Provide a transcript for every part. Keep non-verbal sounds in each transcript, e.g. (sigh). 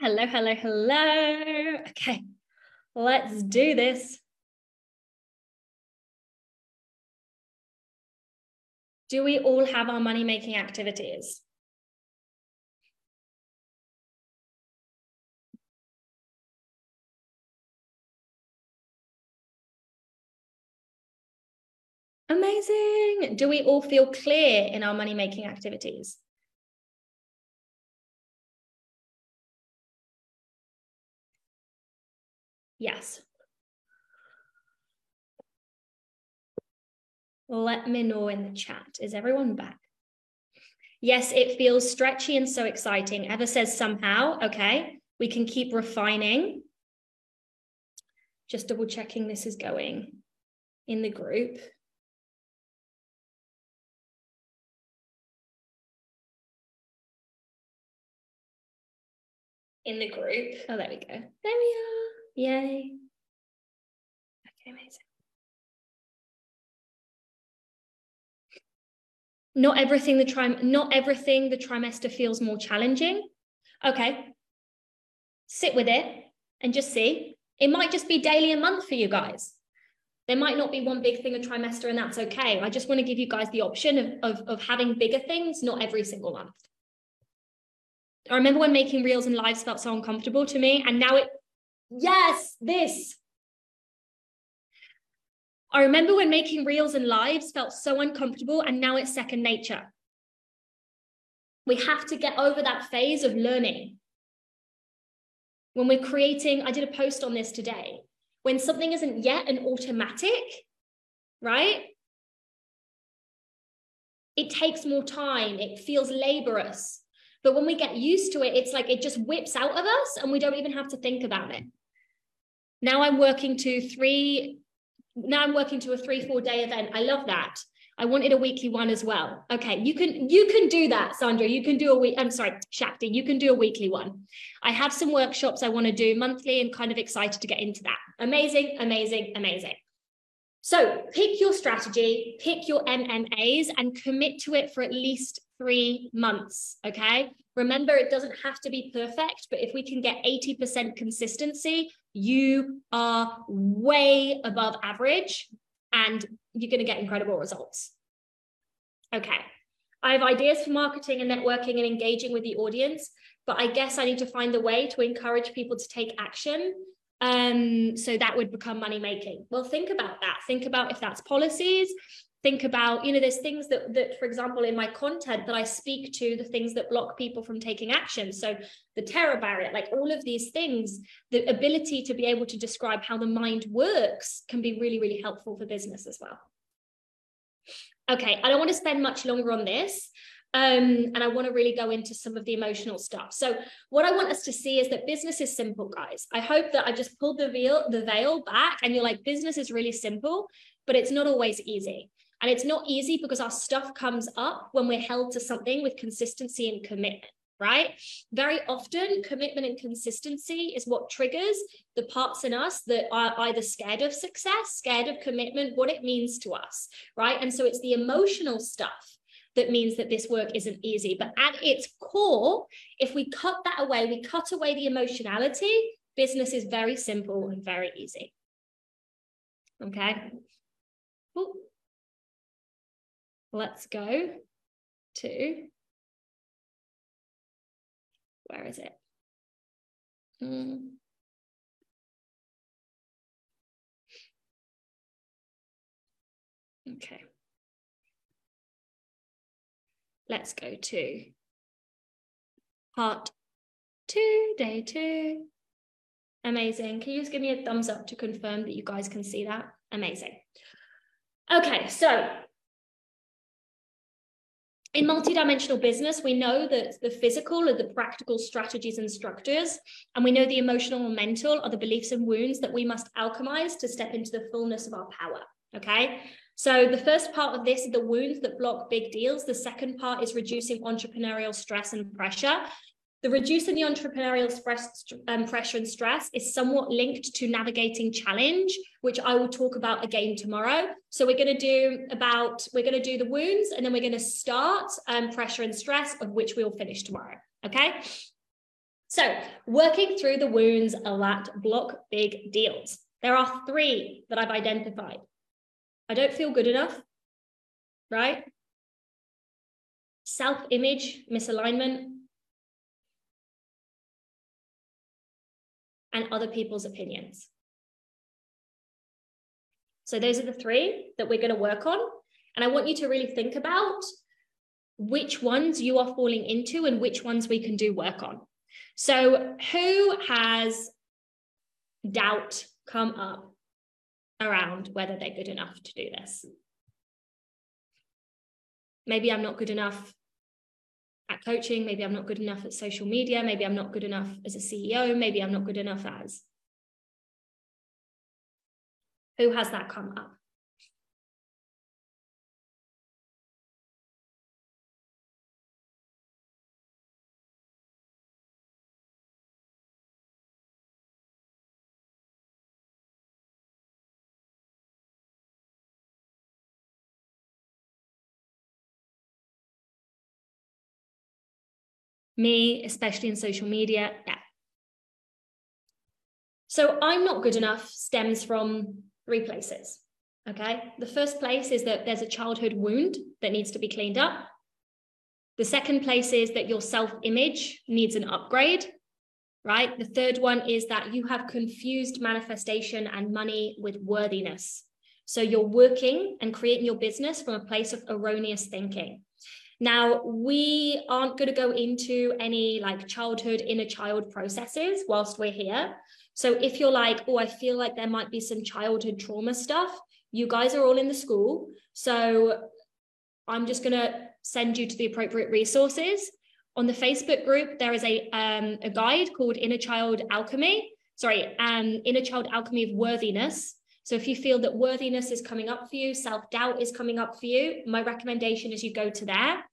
Hello, hello, hello. Okay, let's do this. Do we all have our money making activities? Amazing. Do we all feel clear in our money making activities? Yes. Let me know in the chat. Is everyone back? Yes, it feels stretchy and so exciting. Eva says somehow, okay, we can keep refining. Just double checking this is going in the group. In the group. Oh, there we go. There we are. Yay. Okay, amazing. Not everything the trim not everything the trimester feels more challenging. Okay. Sit with it and just see. It might just be daily a month for you guys. There might not be one big thing a trimester, and that's okay. I just want to give you guys the option of, of, of having bigger things, not every single month. I remember when making reels and lives felt so uncomfortable to me, and now it Yes, this. I remember when making reels and lives felt so uncomfortable, and now it's second nature. We have to get over that phase of learning. When we're creating, I did a post on this today. When something isn't yet an automatic, right? It takes more time, it feels laborious. But when we get used to it, it's like it just whips out of us and we don't even have to think about it. Now I'm working to three, now I'm working to a three, four day event. I love that. I wanted a weekly one as well. Okay, you can you can do that, Sandra. You can do a week. I'm sorry, Shakti. You can do a weekly one. I have some workshops I want to do monthly, and kind of excited to get into that. Amazing, amazing, amazing. So pick your strategy, pick your MMAs, and commit to it for at least three months. Okay. Remember, it doesn't have to be perfect, but if we can get 80% consistency, you are way above average and you're going to get incredible results. Okay. I have ideas for marketing and networking and engaging with the audience, but I guess I need to find a way to encourage people to take action. Um, so that would become money making. Well, think about that. Think about if that's policies, think about you know there's things that that for example in my content that i speak to the things that block people from taking action so the terror barrier like all of these things the ability to be able to describe how the mind works can be really really helpful for business as well okay i don't want to spend much longer on this um, and I want to really go into some of the emotional stuff. So, what I want us to see is that business is simple, guys. I hope that I just pulled the veil, the veil back, and you're like, business is really simple, but it's not always easy. And it's not easy because our stuff comes up when we're held to something with consistency and commitment, right? Very often, commitment and consistency is what triggers the parts in us that are either scared of success, scared of commitment, what it means to us, right? And so it's the emotional stuff that means that this work isn't easy. But at its core, if we cut that away, we cut away the emotionality, business is very simple and very easy. Okay. Ooh let's go to, where is it? Mm. Okay. Let's go to part two, day two. Amazing. Can you just give me a thumbs up to confirm that you guys can see that? Amazing. Okay, so in multidimensional business, we know that the physical are the practical strategies and structures, and we know the emotional and mental are the beliefs and wounds that we must alchemize to step into the fullness of our power. Okay. So the first part of this is the wounds that block big deals. The second part is reducing entrepreneurial stress and pressure. The reducing the entrepreneurial stress, um, pressure and stress is somewhat linked to navigating challenge, which I will talk about again tomorrow. So we're going to do about, we're going to do the wounds and then we're going to start um, pressure and stress of which we will finish tomorrow. Okay. So, working through the wounds that block big deals. There are three that I've identified. I don't feel good enough, right? Self image misalignment, and other people's opinions. So, those are the three that we're going to work on. And I want you to really think about which ones you are falling into and which ones we can do work on. So, who has doubt come up around whether they're good enough to do this? Maybe I'm not good enough at coaching. Maybe I'm not good enough at social media. Maybe I'm not good enough as a CEO. Maybe I'm not good enough as. Who has that come up? Me, especially in social media. Yeah. So I'm not good enough stems from three places. Okay. The first place is that there's a childhood wound that needs to be cleaned up. The second place is that your self image needs an upgrade, right? The third one is that you have confused manifestation and money with worthiness. So you're working and creating your business from a place of erroneous thinking. Now, we aren't going to go into any like childhood inner child processes whilst we're here. So if you're like, oh, I feel like there might be some childhood trauma stuff, you guys are all in the school. So I'm just going to send you to the appropriate resources. On the Facebook group, there is a, um, a guide called Inner Child Alchemy. Sorry, um, Inner Child Alchemy of Worthiness. So if you feel that worthiness is coming up for you, self doubt is coming up for you, my recommendation is you go to there,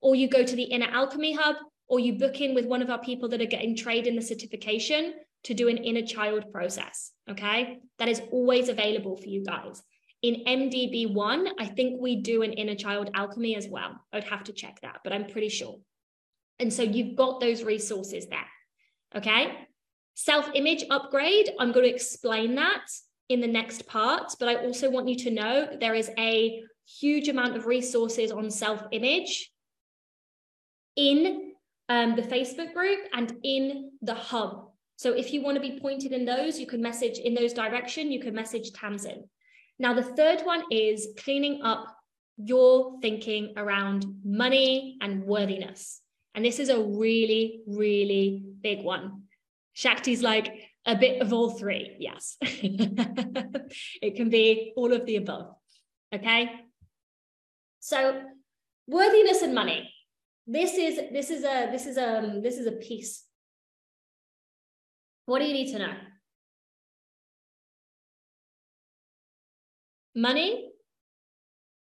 or you go to the Inner Alchemy Hub, or you book in with one of our people that are getting trained in the certification to do an inner child process. Okay. That is always available for you guys. In MDB1, I think we do an inner child alchemy as well. I'd have to check that, but I'm pretty sure. And so you've got those resources there. Okay. Self image upgrade, I'm going to explain that in the next part, but I also want you to know there is a huge amount of resources on self image in um, the Facebook group and in the hub. So if you want to be pointed in those, you can message in those direction, you can message Tamsin. Now, the third one is cleaning up your thinking around money and worthiness. And this is a really, really big one. Shakti's like, a bit of all three, yes. (laughs) it can be all of the above. Okay. So worthiness and money. This is this is a this is a um, this is a piece. What do you need to know? Money,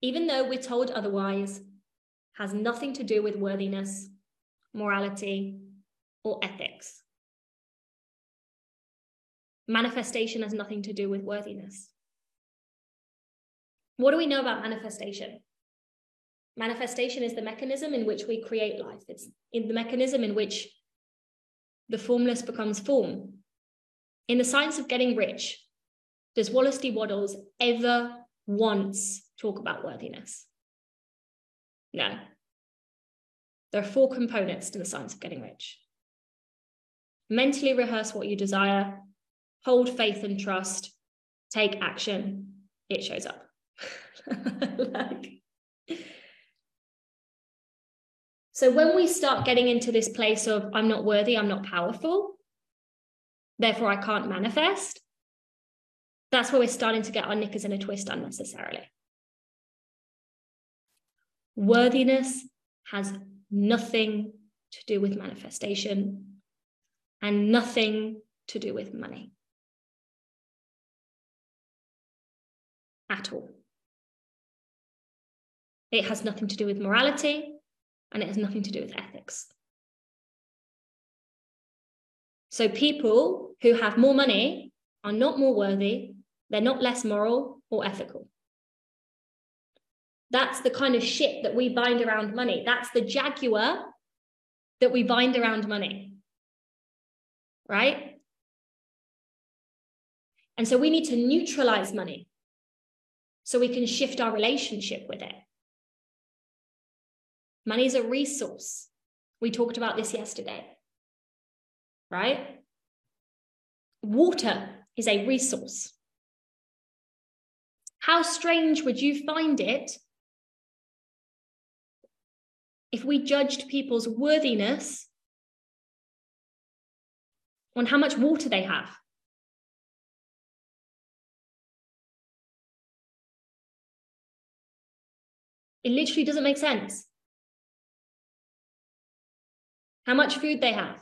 even though we're told otherwise, has nothing to do with worthiness, morality, or ethics. Manifestation has nothing to do with worthiness. What do we know about manifestation? Manifestation is the mechanism in which we create life. It's in the mechanism in which the formless becomes form. In the science of getting rich, does Wallace D. Wattles ever once talk about worthiness? No. There are four components to the science of getting rich. Mentally rehearse what you desire, hold faith and trust, take action, it shows up. (laughs) like, so when we start getting into this place of I'm not worthy, I'm not powerful, therefore I can't manifest, that's where we're starting to get our knickers in a twist unnecessarily. Worthiness has nothing to do with manifestation and nothing to do with money. At all. It has nothing to do with morality and it has nothing to do with ethics. So people who have more money are not more worthy, they're not less moral or ethical. That's the kind of shit that we bind around money. That's the jaguar that we bind around money. right? And so we need to neutralize money so we can shift our relationship with it. Money is a resource. We talked about this yesterday, right? Water is a resource. How strange would you find it if we judged people's worthiness on how much water they have? It literally doesn't make sense. How much food they have,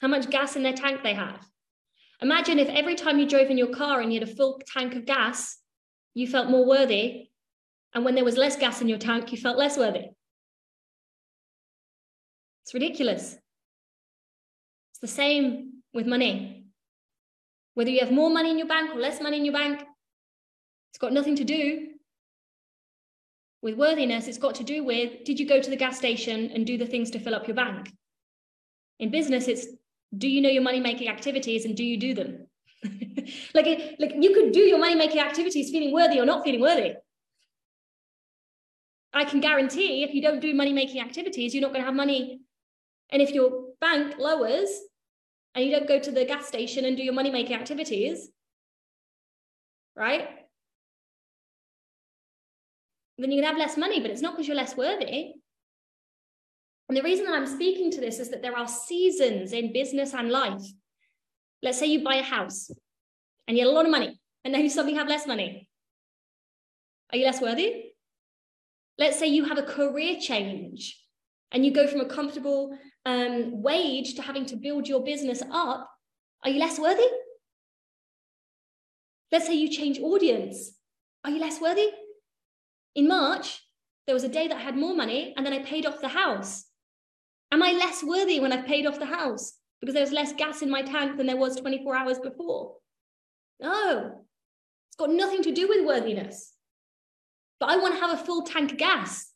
how much gas in their tank they have. Imagine if every time you drove in your car and you had a full tank of gas, you felt more worthy. And when there was less gas in your tank, you felt less worthy. It's ridiculous. It's the same with money. Whether you have more money in your bank or less money in your bank, it's got nothing to do with worthiness, it's got to do with did you go to the gas station and do the things to fill up your bank? In business, it's do you know your money making activities and do you do them? (laughs) like, like you could do your money making activities feeling worthy or not feeling worthy. I can guarantee if you don't do money making activities, you're not going to have money. And if your bank lowers and you don't go to the gas station and do your money making activities, right? Then you can have less money, but it's not because you're less worthy. And the reason that I'm speaking to this is that there are seasons in business and life. Let's say you buy a house and you have a lot of money, and then you suddenly have less money. Are you less worthy? Let's say you have a career change and you go from a comfortable um, wage to having to build your business up. Are you less worthy? Let's say you change audience. Are you less worthy? In March, there was a day that I had more money and then I paid off the house. Am I less worthy when I've paid off the house because there was less gas in my tank than there was 24 hours before? No, it's got nothing to do with worthiness. But I want to have a full tank of gas.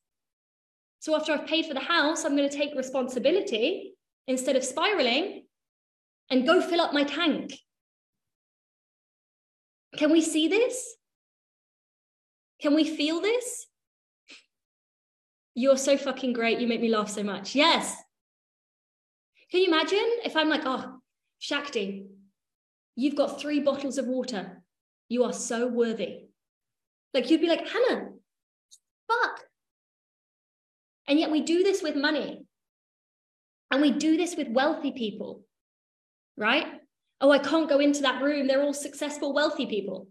So after I've paid for the house, I'm going to take responsibility instead of spiraling and go fill up my tank. Can we see this? Can we feel this? You're so fucking great. You make me laugh so much. Yes. Can you imagine if I'm like, oh, Shakti, you've got three bottles of water. You are so worthy. Like you'd be like, Hannah, fuck. And yet we do this with money. And we do this with wealthy people, right? Oh, I can't go into that room. They're all successful, wealthy people.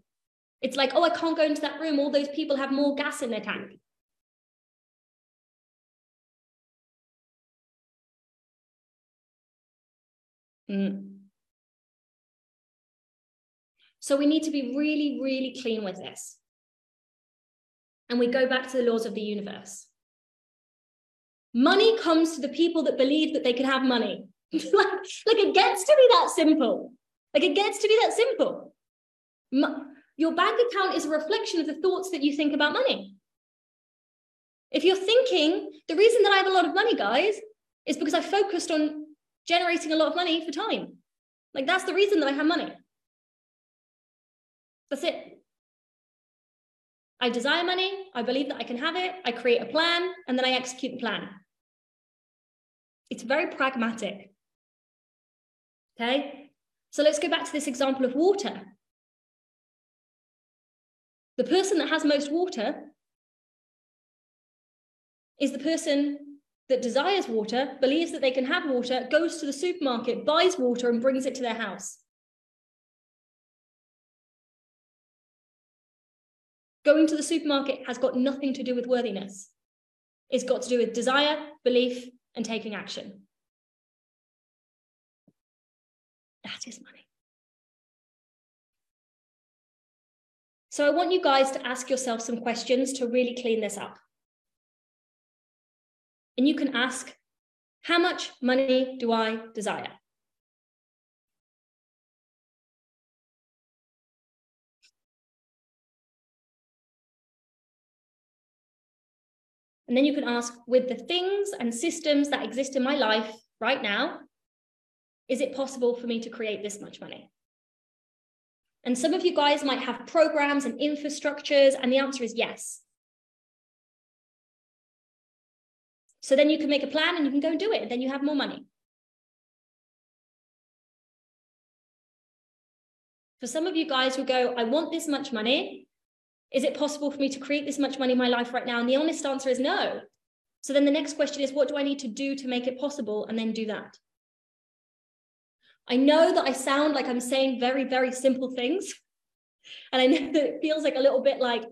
It's like, oh, I can't go into that room. All those people have more gas in their tank. Mm. So we need to be really, really clean with this. And we go back to the laws of the universe. Money comes to the people that believe that they can have money. (laughs) like, like it gets to be that simple. Like it gets to be that simple. Your bank account is a reflection of the thoughts that you think about money. If you're thinking, the reason that I have a lot of money, guys, is because I focused on generating a lot of money for time. Like that's the reason that I have money. That's it. I desire money. I believe that I can have it. I create a plan and then I execute the plan. It's very pragmatic. Okay. So let's go back to this example of water. The person that has most water is the person that desires water, believes that they can have water, goes to the supermarket, buys water, and brings it to their house. Going to the supermarket has got nothing to do with worthiness. It's got to do with desire, belief, and taking action. That is money. So I want you guys to ask yourself some questions to really clean this up. And you can ask, how much money do I desire? And then you can ask, with the things and systems that exist in my life right now, is it possible for me to create this much money? And some of you guys might have programs and infrastructures, and the answer is yes. So then you can make a plan and you can go and do it, and then you have more money. For some of you guys who go, I want this much money, is it possible for me to create this much money in my life right now? And the honest answer is no. So then the next question is, what do I need to do to make it possible? And then do that. I know that I sound like I'm saying very, very simple things. And I know (laughs) that it feels like a little bit like,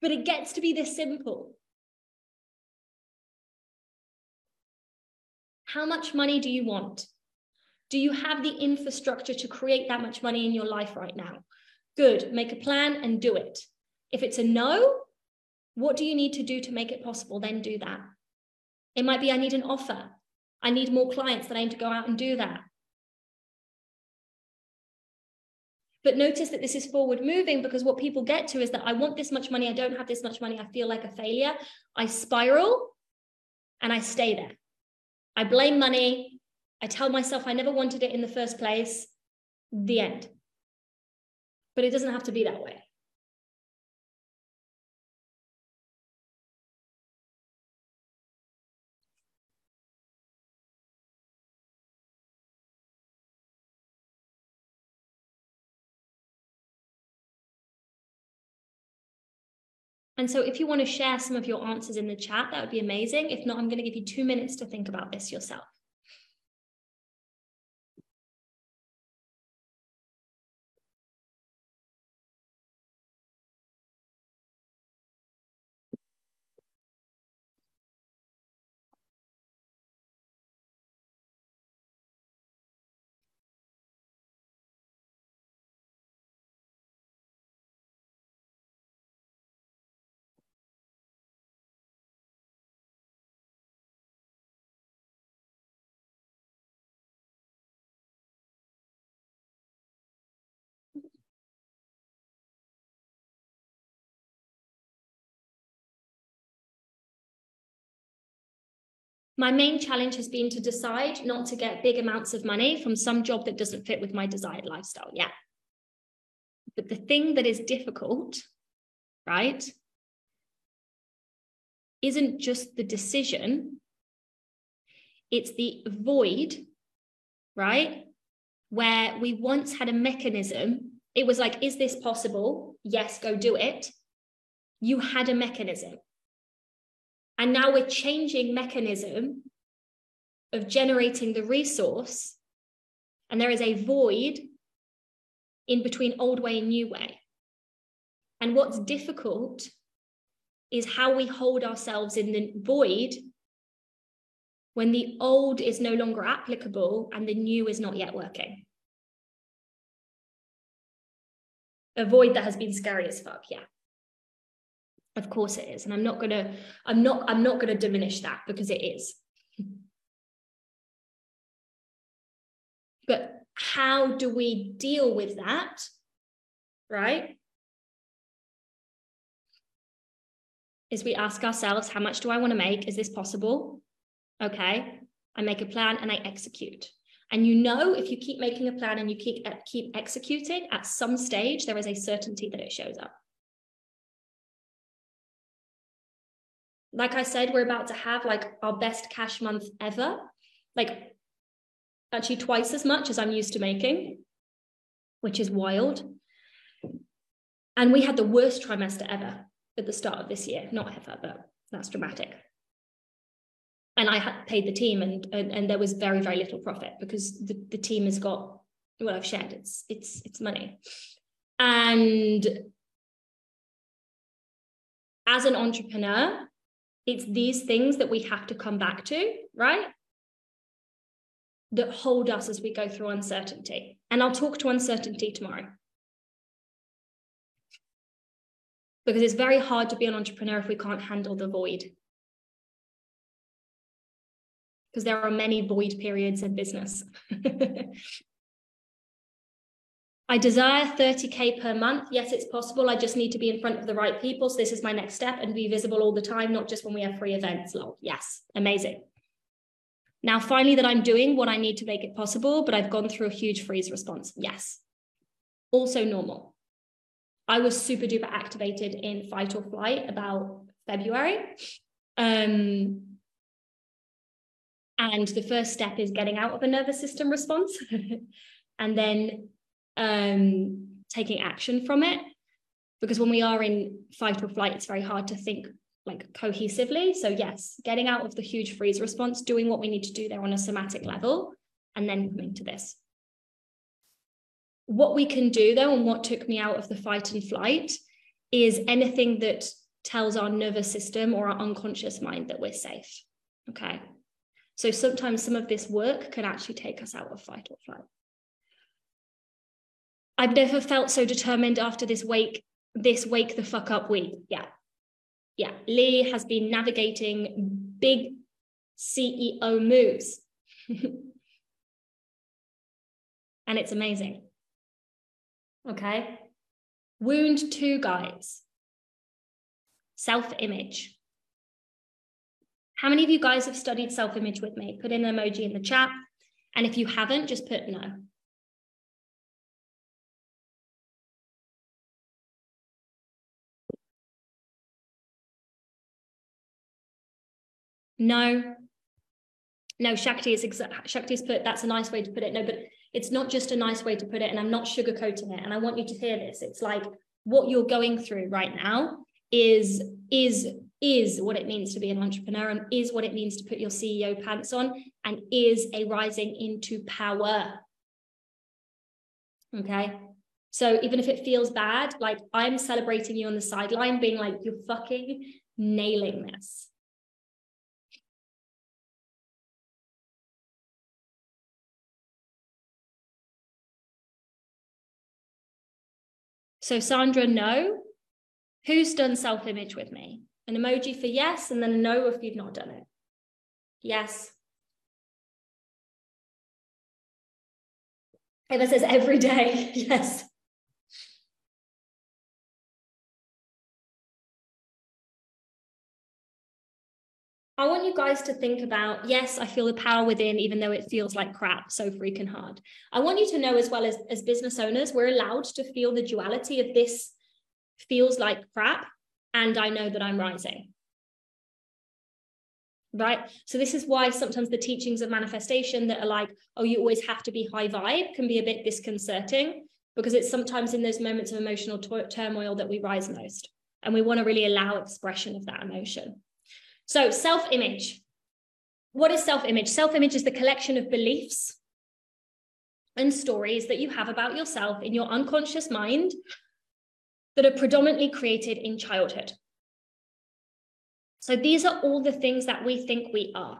but it gets to be this simple. How much money do you want? Do you have the infrastructure to create that much money in your life right now? Good, make a plan and do it. If it's a no, what do you need to do to make it possible? Then do that. It might be I need an offer. I need more clients that aim to go out and do that. But notice that this is forward moving because what people get to is that I want this much money, I don't have this much money, I feel like a failure. I spiral and I stay there. I blame money. I tell myself I never wanted it in the first place. The end. But it doesn't have to be that way. And so if you want to share some of your answers in the chat, that would be amazing. If not, I'm going to give you two minutes to think about this yourself. My main challenge has been to decide not to get big amounts of money from some job that doesn't fit with my desired lifestyle. Yeah. But the thing that is difficult, right, isn't just the decision, it's the void, right? Where we once had a mechanism. It was like, is this possible? Yes, go do it. You had a mechanism. And now we're changing mechanism of generating the resource. And there is a void in between old way and new way. And what's difficult is how we hold ourselves in the void when the old is no longer applicable and the new is not yet working. A void that has been scary as fuck, yeah. Of course it is. And I'm not gonna, I'm not, I'm not gonna diminish that because it is. But how do we deal with that? Right? Is we ask ourselves, how much do I want to make? Is this possible? Okay. I make a plan and I execute. And you know, if you keep making a plan and you keep, keep executing, at some stage, there is a certainty that it shows up. Like I said, we're about to have like our best cash month ever, like actually twice as much as I'm used to making, which is wild. And we had the worst trimester ever at the start of this year, not ever, but that's dramatic. And I had paid the team, and, and and there was very very little profit because the, the team has got what I've shared. It's it's it's money, and as an entrepreneur, it's these things that we have to come back to, right? That hold us as we go through uncertainty. And I'll talk to uncertainty tomorrow. Because it's very hard to be an entrepreneur if we can't handle the void. Because there are many void periods in business. (laughs) I desire 30K per month. Yes, it's possible. I just need to be in front of the right people. So this is my next step and be visible all the time, not just when we have free events. Lol. Yes, amazing. Now, finally, that I'm doing what I need to make it possible, but I've gone through a huge freeze response. Yes. Also normal. I was super duper activated in fight or flight about February. Um, and the first step is getting out of a nervous system response (laughs) and then um, taking action from it. Because when we are in fight or flight, it's very hard to think like cohesively. So, yes, getting out of the huge freeze response, doing what we need to do there on a somatic level, and then coming to this. What we can do though, and what took me out of the fight and flight, is anything that tells our nervous system or our unconscious mind that we're safe. Okay. So sometimes some of this work can actually take us out of fight or flight. I've never felt so determined after this wake, this wake the fuck up week. Yeah. Yeah. Lee has been navigating big CEO moves. (laughs) and it's amazing. Okay. Wound two guys. Self image. How many of you guys have studied self image with me? Put an emoji in the chat. And if you haven't, just put no. No. No, Shakti is exa- Shakti's put that's a nice way to put it. No, but it's not just a nice way to put it, and I'm not sugarcoating it. And I want you to hear this. It's like what you're going through right now is is is what it means to be an entrepreneur and is what it means to put your CEO pants on and is a rising into power. Okay. So even if it feels bad, like I'm celebrating you on the sideline, being like, you're fucking nailing this. So, Sandra, no. Who's done self image with me? An emoji for yes, and then no if you've not done it. Yes. Eva says every day. (laughs) yes. I want you guys to think about yes, I feel the power within, even though it feels like crap, so freaking hard. I want you to know, as well as, as business owners, we're allowed to feel the duality of this feels like crap, and I know that I'm rising. Right. So, this is why sometimes the teachings of manifestation that are like, oh, you always have to be high vibe can be a bit disconcerting because it's sometimes in those moments of emotional turmoil that we rise most. And we want to really allow expression of that emotion. So, self image. What is self image? Self image is the collection of beliefs and stories that you have about yourself in your unconscious mind that are predominantly created in childhood. So, these are all the things that we think we are.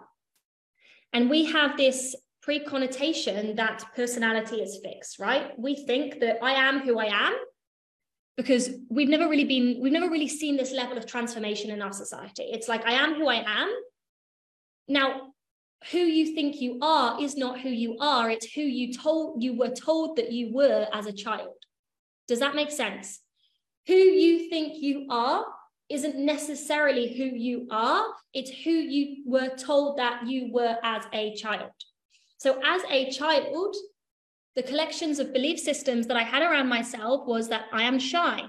And we have this pre connotation that personality is fixed, right? We think that I am who I am because we've never really been we've never really seen this level of transformation in our society. It's like i am who i am. Now who you think you are is not who you are. It's who you told you were told that you were as a child. Does that make sense? Who you think you are isn't necessarily who you are. It's who you were told that you were as a child. So as a child the collections of belief systems that I had around myself was that I am shy.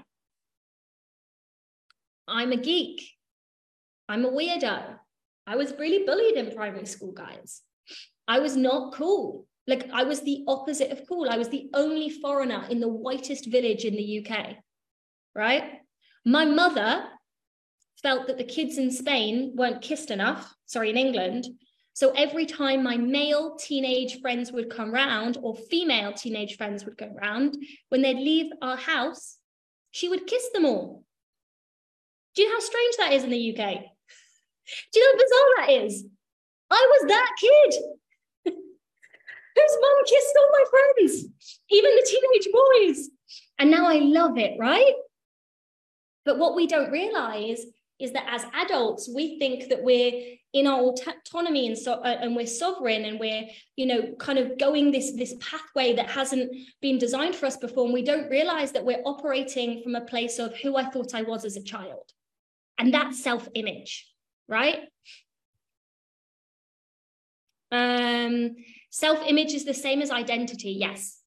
I'm a geek. I'm a weirdo. I was really bullied in primary school, guys. I was not cool. Like, I was the opposite of cool. I was the only foreigner in the whitest village in the UK, right? My mother felt that the kids in Spain weren't kissed enough, sorry, in England, so every time my male teenage friends would come round or female teenage friends would go round, when they'd leave our house, she would kiss them all. Do you know how strange that is in the UK? (laughs) Do you know how bizarre that is? I was that kid (laughs) whose mom kissed all my friends, even the teenage boys. And now I love it, right? But what we don't realize is that as adults, we think that we're in our autonomy and so uh, and we're sovereign and we're you know kind of going this this pathway that hasn't been designed for us before and we don't realize that we're operating from a place of who I thought I was as a child and that self image right Um, self image is the same as identity, yes.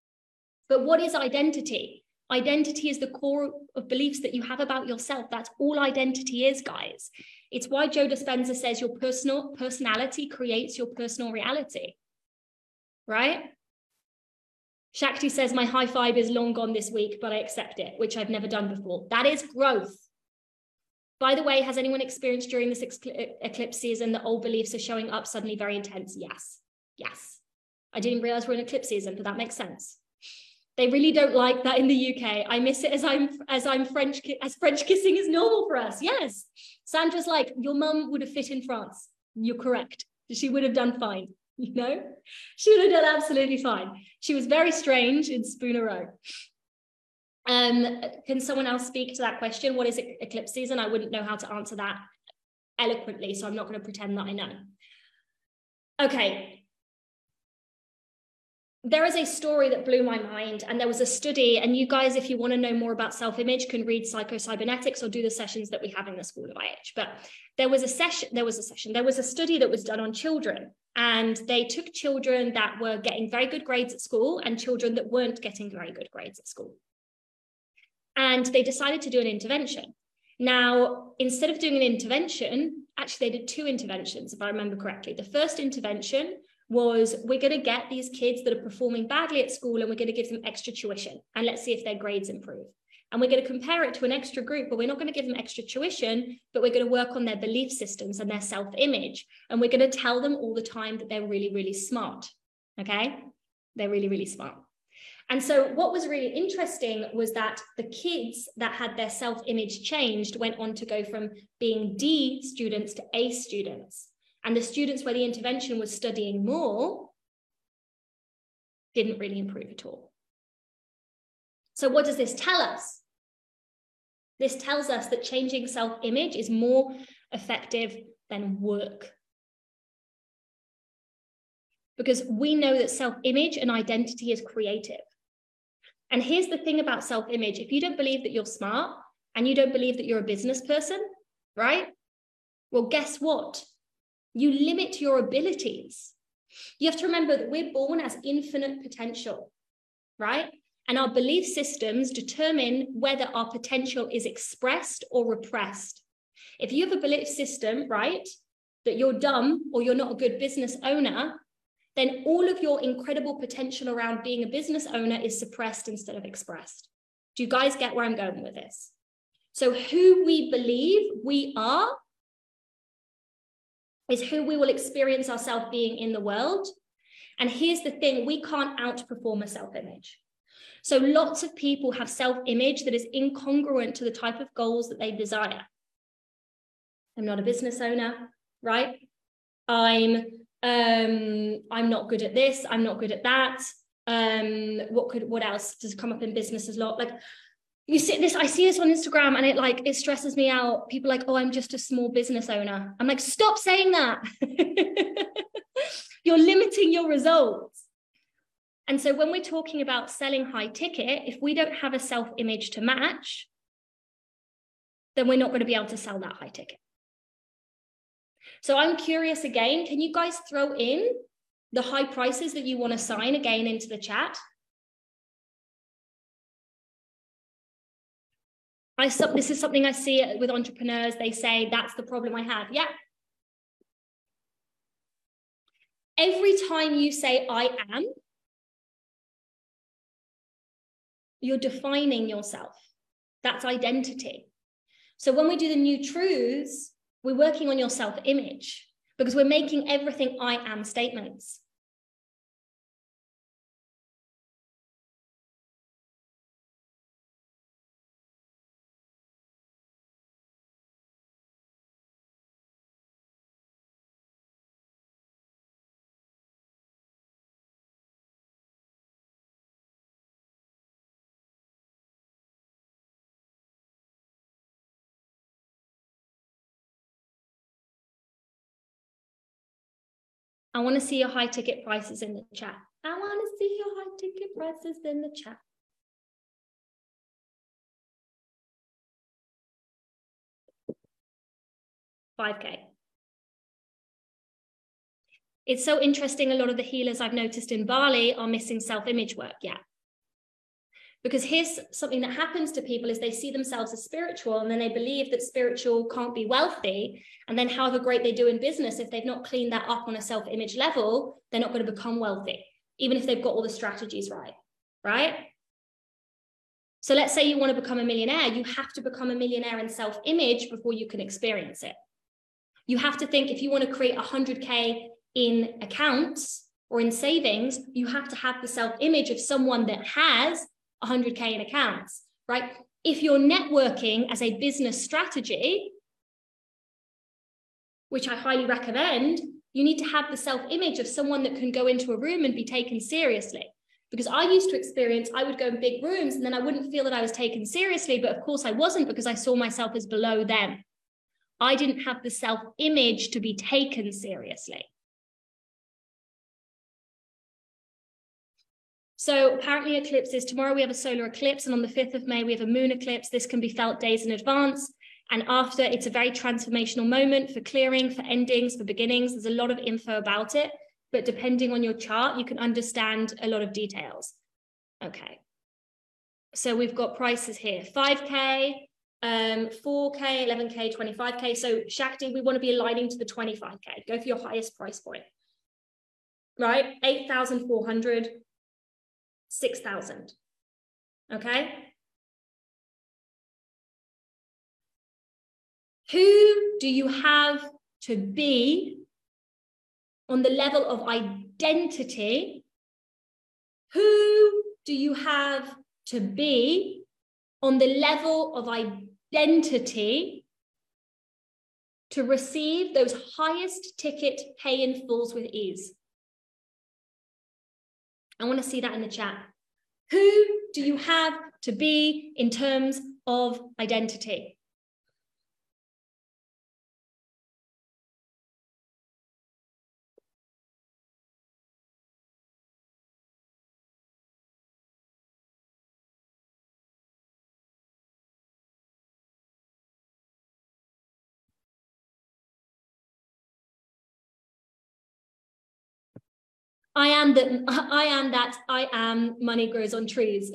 But what is identity? Identity is the core of beliefs that you have about yourself. That's all identity is, guys. It's why Joe Dispenza says your personal personality creates your personal reality. Right? Shakti says, My high five is long gone this week, but I accept it, which I've never done before. That is growth. By the way, has anyone experienced during this eclipse season that old beliefs are showing up suddenly very intense? Yes. Yes. I didn't realize we're in eclipse season, but that makes sense. They really don't like that in the UK. I miss it as I'm as I'm French as French kissing is normal for us. Yes. Sandra's like, your mum would have fit in France. You're correct. She would have done fine. (laughs) You know, she would have done absolutely fine. She was very strange in Spooner Row. Um, can someone else speak to that question? What is it, eclipse season? I wouldn't know how to answer that eloquently, so I'm not going to pretend that I know. Okay, there is a story that blew my mind and there was a study and you guys if you want to know more about self-image can read psychocybernetics or do the sessions that we have in the school of ih but there was a session there was a session there was a study that was done on children and they took children that were getting very good grades at school and children that weren't getting very good grades at school. And they decided to do an intervention. Now instead of doing an intervention actually they did two interventions if i remember correctly. The first intervention was we're going to get these kids that are performing badly at school and we're going to give them extra tuition and let's see if their grades improve. And we're going to compare it to an extra group, but we're not going to give them extra tuition, but we're going to work on their belief systems and their self image. And we're going to tell them all the time that they're really, really smart. Okay. They're really, really smart. And so, what was really interesting was that the kids that had their self image changed went on to go from being D students to A students. And the students where the intervention was studying more didn't really improve at all. So, what does this tell us? This tells us that changing self image is more effective than work. Because we know that self image and identity is creative. And here's the thing about self image if you don't believe that you're smart and you don't believe that you're a business person, right? Well, guess what? You limit your abilities. You have to remember that we're born as infinite potential, right? And our belief systems determine whether our potential is expressed or repressed. If you have a belief system, right, that you're dumb or you're not a good business owner, then all of your incredible potential around being a business owner is suppressed instead of expressed. Do you guys get where I'm going with this? So, who we believe we are is who we will experience ourselves being in the world. And here's the thing we can't outperform a self image. So lots of people have self image that is incongruent to the type of goals that they desire. I'm not a business owner, right? I'm um I'm not good at this, I'm not good at that. Um what could what else does come up in business a lot? Like you see this i see this on instagram and it like it stresses me out. People like oh i'm just a small business owner. I'm like stop saying that. (laughs) You're limiting your results. And so when we're talking about selling high ticket if we don't have a self image to match then we're not going to be able to sell that high ticket. So i'm curious again can you guys throw in the high prices that you want to sign again into the chat I this is something I see with entrepreneurs. They say that's the problem I have. Yeah. Every time you say I am, you're defining yourself. That's identity. So when we do the new truths, we're working on your self image because we're making everything I am statements. I want to see your high ticket prices in the chat. I want to see your high ticket prices in the chat. Five K. It's so interesting. A lot of the healers I've noticed in Bali are missing self image work. Yeah. Because here's something that happens to people is they see themselves as spiritual and then they believe that spiritual can't be wealthy. And then however great they do in business, if they've not cleaned that up on a self-image level, they're not going to become wealthy, even if they've got all the strategies right. Right. So let's say you want to become a millionaire, you have to become a millionaire in self-image before you can experience it. You have to think if you want to create 100K in accounts or in savings, you have to have the self-image of someone that has 100K in accounts, right? If you're networking as a business strategy, which I highly recommend, you need to have the self image of someone that can go into a room and be taken seriously. Because I used to experience, I would go in big rooms and then I wouldn't feel that I was taken seriously. But of course, I wasn't because I saw myself as below them. I didn't have the self image to be taken seriously. So apparently eclipses, tomorrow we have a solar eclipse and on the 5th of May we have a moon eclipse. This can be felt days in advance. And after, it's a very transformational moment for clearing, for endings, for beginnings. There's a lot of info about it, but depending on your chart, you can understand a lot of details. Okay. So we've got prices here, 5K, um, 4K, 11K, 25K. So Shakti, we want to be aligning to the 25K. Go for your highest price point, right? 8,400, 6,000. Okay. Who do you have to be on the level of identity? Who do you have to be on the level of identity to receive those highest ticket pay in fulls with ease? I want to see that in the chat. Who do you have to be in terms of identity? I am that I am that I am money grows on trees.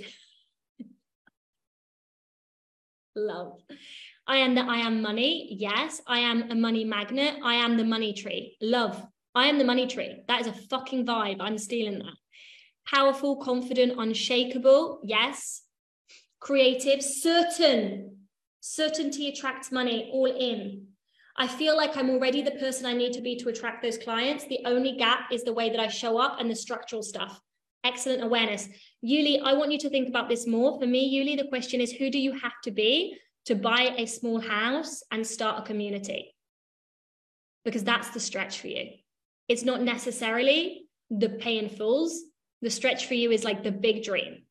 Love. I am that I am money. Yes, I am a money magnet. I am the money tree. Love. I am the money tree. That is a fucking vibe. I'm stealing that. Powerful, confident, unshakable. Yes. Creative, certain. Certainty attracts money, all in. I feel like I'm already the person I need to be to attract those clients. The only gap is the way that I show up and the structural stuff. Excellent awareness. Yuli, I want you to think about this more. For me, Yuli, the question is who do you have to be to buy a small house and start a community? Because that's the stretch for you. It's not necessarily the pay in fulls. The stretch for you is like the big dream.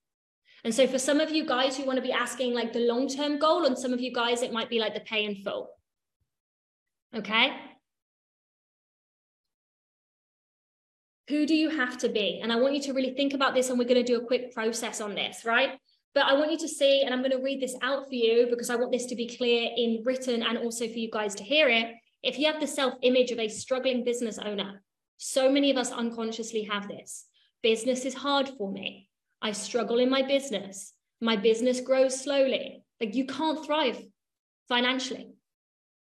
And so for some of you guys who want to be asking like the long term goal, and some of you guys, it might be like the pay in full. Okay. Who do you have to be? And I want you to really think about this, and we're going to do a quick process on this, right? But I want you to see, and I'm going to read this out for you because I want this to be clear in written and also for you guys to hear it. If you have the self image of a struggling business owner, so many of us unconsciously have this. Business is hard for me. I struggle in my business. My business grows slowly. Like you can't thrive financially,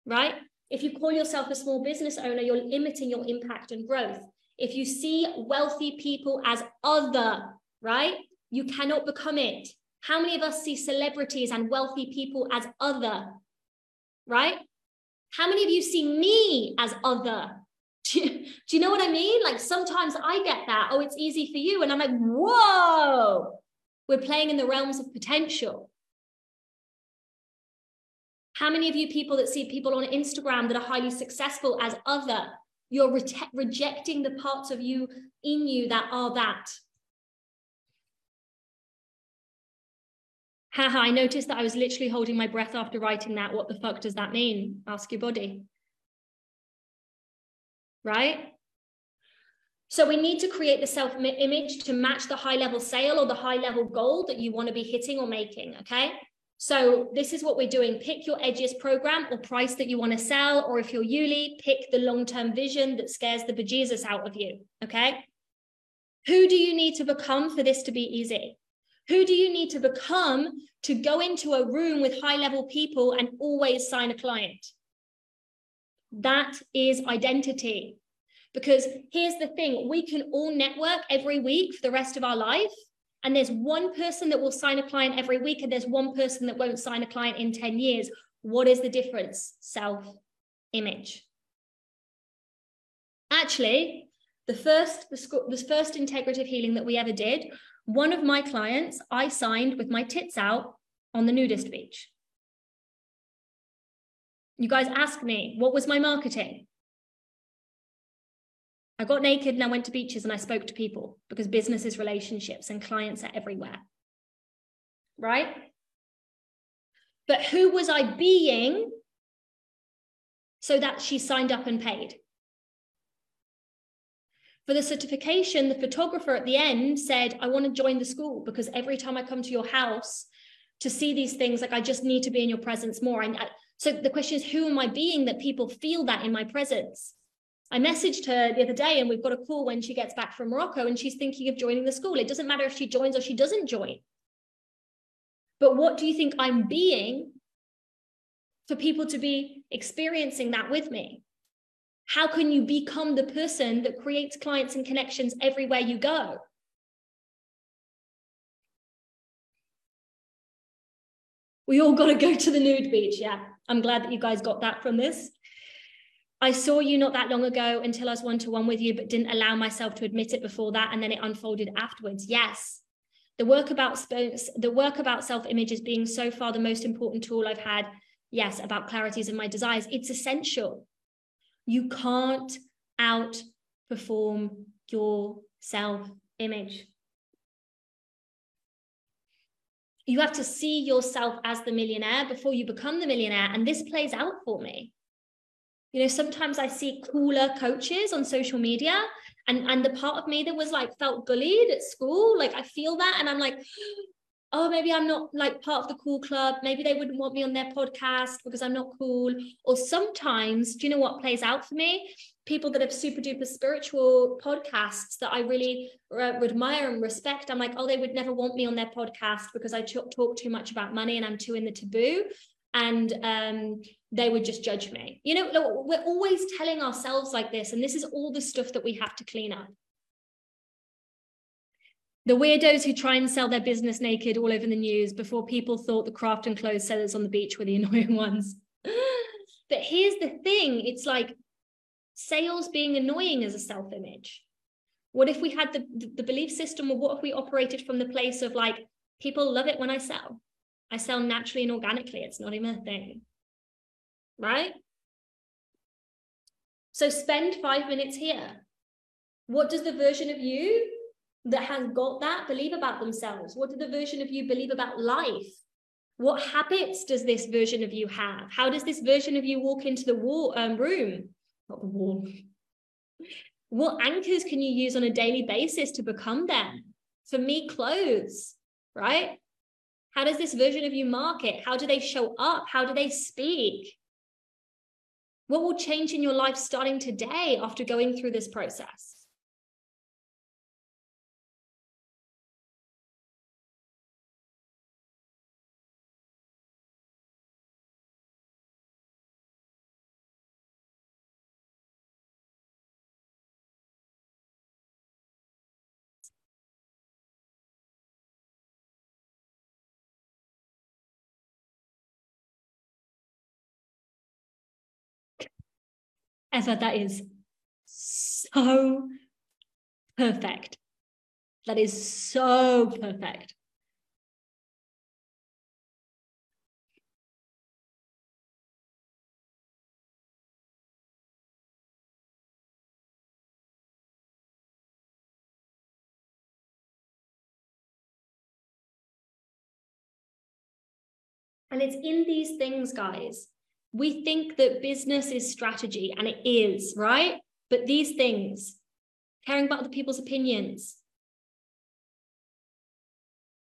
right? If you call yourself a small business owner, you're limiting your impact and growth. If you see wealthy people as other, right, you cannot become it. How many of us see celebrities and wealthy people as other, right? How many of you see me as other? (laughs) Do you, do you know what I mean? Like sometimes I get that. Oh, it's easy for you. And I'm like, whoa, we're playing in the realms of potential. How many of you people that see people on Instagram that are highly successful as other, you're re- rejecting the parts of you in you that are that? Haha, I noticed that I was literally holding my breath after writing that. What the fuck does that mean? Ask your body. Right? So we need to create the self image to match the high level sale or the high level goal that you want to be hitting or making. Okay. So this is what we're doing. Pick your edgiest program or price that you want to sell. Or if you're Yuli, pick the long-term vision that scares the bejesus out of you. Okay. Who do you need to become for this to be easy? Who do you need to become to go into a room with high level people and always sign a client? That is identity. Because here's the thing we can all network every week for the rest of our life and there's one person that will sign a client every week and there's one person that won't sign a client in 10 years. What is the difference? Self image actually the first the, first integrative healing that we ever did one of my clients i signed with my tits out on the nudist beach. You guys ask me what was my marketing I got naked and I went to beaches and I spoke to people because business is relationships and clients are everywhere. Right? But who was I being so that she signed up and paid? For the certification, the photographer at the end said, I want to join the school because every time I come to your house to see these things, like I just need to be in your presence more. And so the question is, who am I being that people feel that in my presence? I messaged her the other day and we've got a call when she gets back from Morocco and she's thinking of joining the school. It doesn't matter if she joins or she doesn't join. But what do you think I'm being for people to be experiencing that with me? How can you become the person that creates clients and connections everywhere you go? We all got to go to the nude beach. Yeah, I'm glad that you guys got that from this. I saw you not that long ago until I was one to one with you, but didn't allow myself to admit it before that. And then it unfolded afterwards. Yes. The work about the work about self-image is being so far the most important tool I've had. Yes, about clarities of my desires. It's essential. You can't outperform your self-image. You have to see yourself as the millionaire before you become the millionaire. And this plays out for me you know sometimes i see cooler coaches on social media and and the part of me that was like felt bullied at school like i feel that and i'm like (gasps) oh maybe i'm not like part of the cool club. Maybe they wouldn't want me on their podcast because i'm not cool. Or sometimes do you know what plays out for me? People that have super duper spiritual podcasts that i really uh, admire and respect i'm like oh they would never want me on their podcast because i talk, talk too much about money and i'm too in the taboo. And um, they would just judge me. You know, we're always telling ourselves like this, and this is all the stuff that we have to clean up. The weirdos who try and sell their business naked all over the news before people thought the craft and clothes sellers on the beach were the (laughs) annoying ones. (laughs) but here's the thing it's like sales being annoying as a self image. What if we had the, the belief system, or what if we operated from the place of like, people love it when I sell? I sell naturally and organically. It's not even a thing. Right? So spend five minutes here. What does the version of you that has got that believe about themselves? What does the version of you believe about life? What habits does this version of you have? How does this version of you walk into the wall, um, room? Not the wall. What anchors can you use on a daily basis to become them? For me, clothes, right? How does this version of you market? How do they show up? How do they speak? What will change in your life starting today after going through this process? Eva, that is so perfect. That is so perfect. And it's in these things, guys, we think that business is strategy and it is, right? But these things, caring about other people's opinions,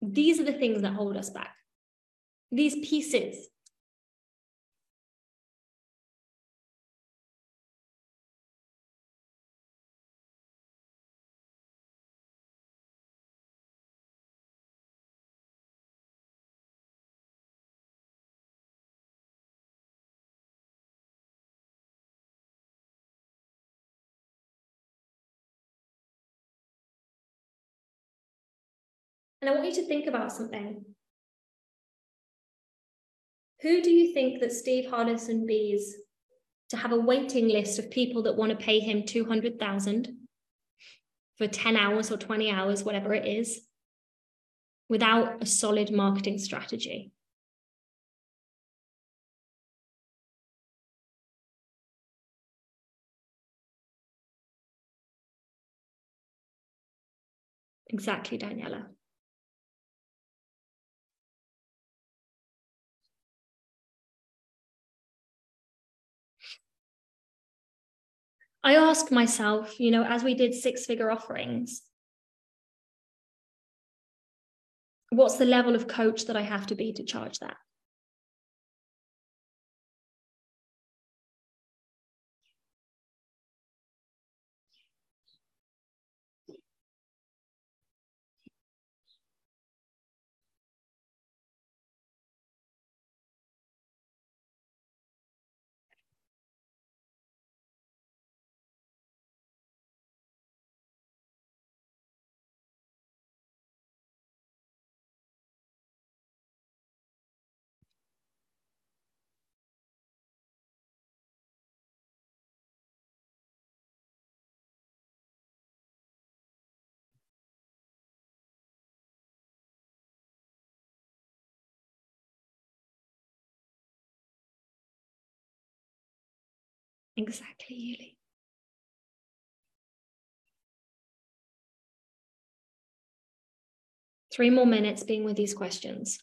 these are the things that hold us back. these pieces. And I want you to think about something. Who do you think that Steve Hardison bees to have a waiting list of people that want to pay him 200,000 for 10 hours or 20 hours, whatever it is, without a solid marketing strategy? Exactly, Daniela. I ask myself, you know, as we did six figure offerings, what's the level of coach that I have to be to charge that? Exactly, Yuli. Three more minutes being with these questions.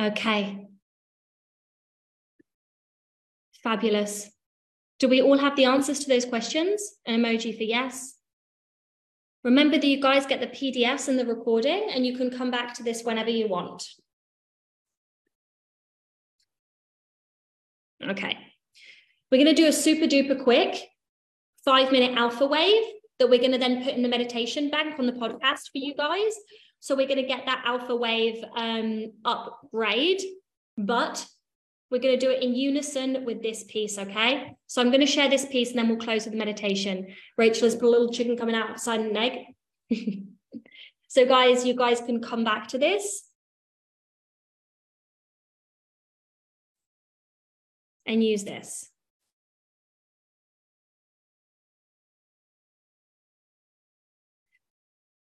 Okay. Fabulous. Do we all have the answers to those questions? An emoji for yes. Remember that you guys get the PDFs and the recording, and you can come back to this whenever you want. Okay. We're going to do a super duper quick five minute alpha wave that we're going to then put in the meditation bank on the podcast for you guys. So we're going to get that alpha wave um, upgrade, but we're going to do it in unison with this piece, okay? So I'm going to share this piece and then we'll close with the meditation. Rachel has put a little chicken coming out outside an egg. so guys, you guys can come back to this. And use this.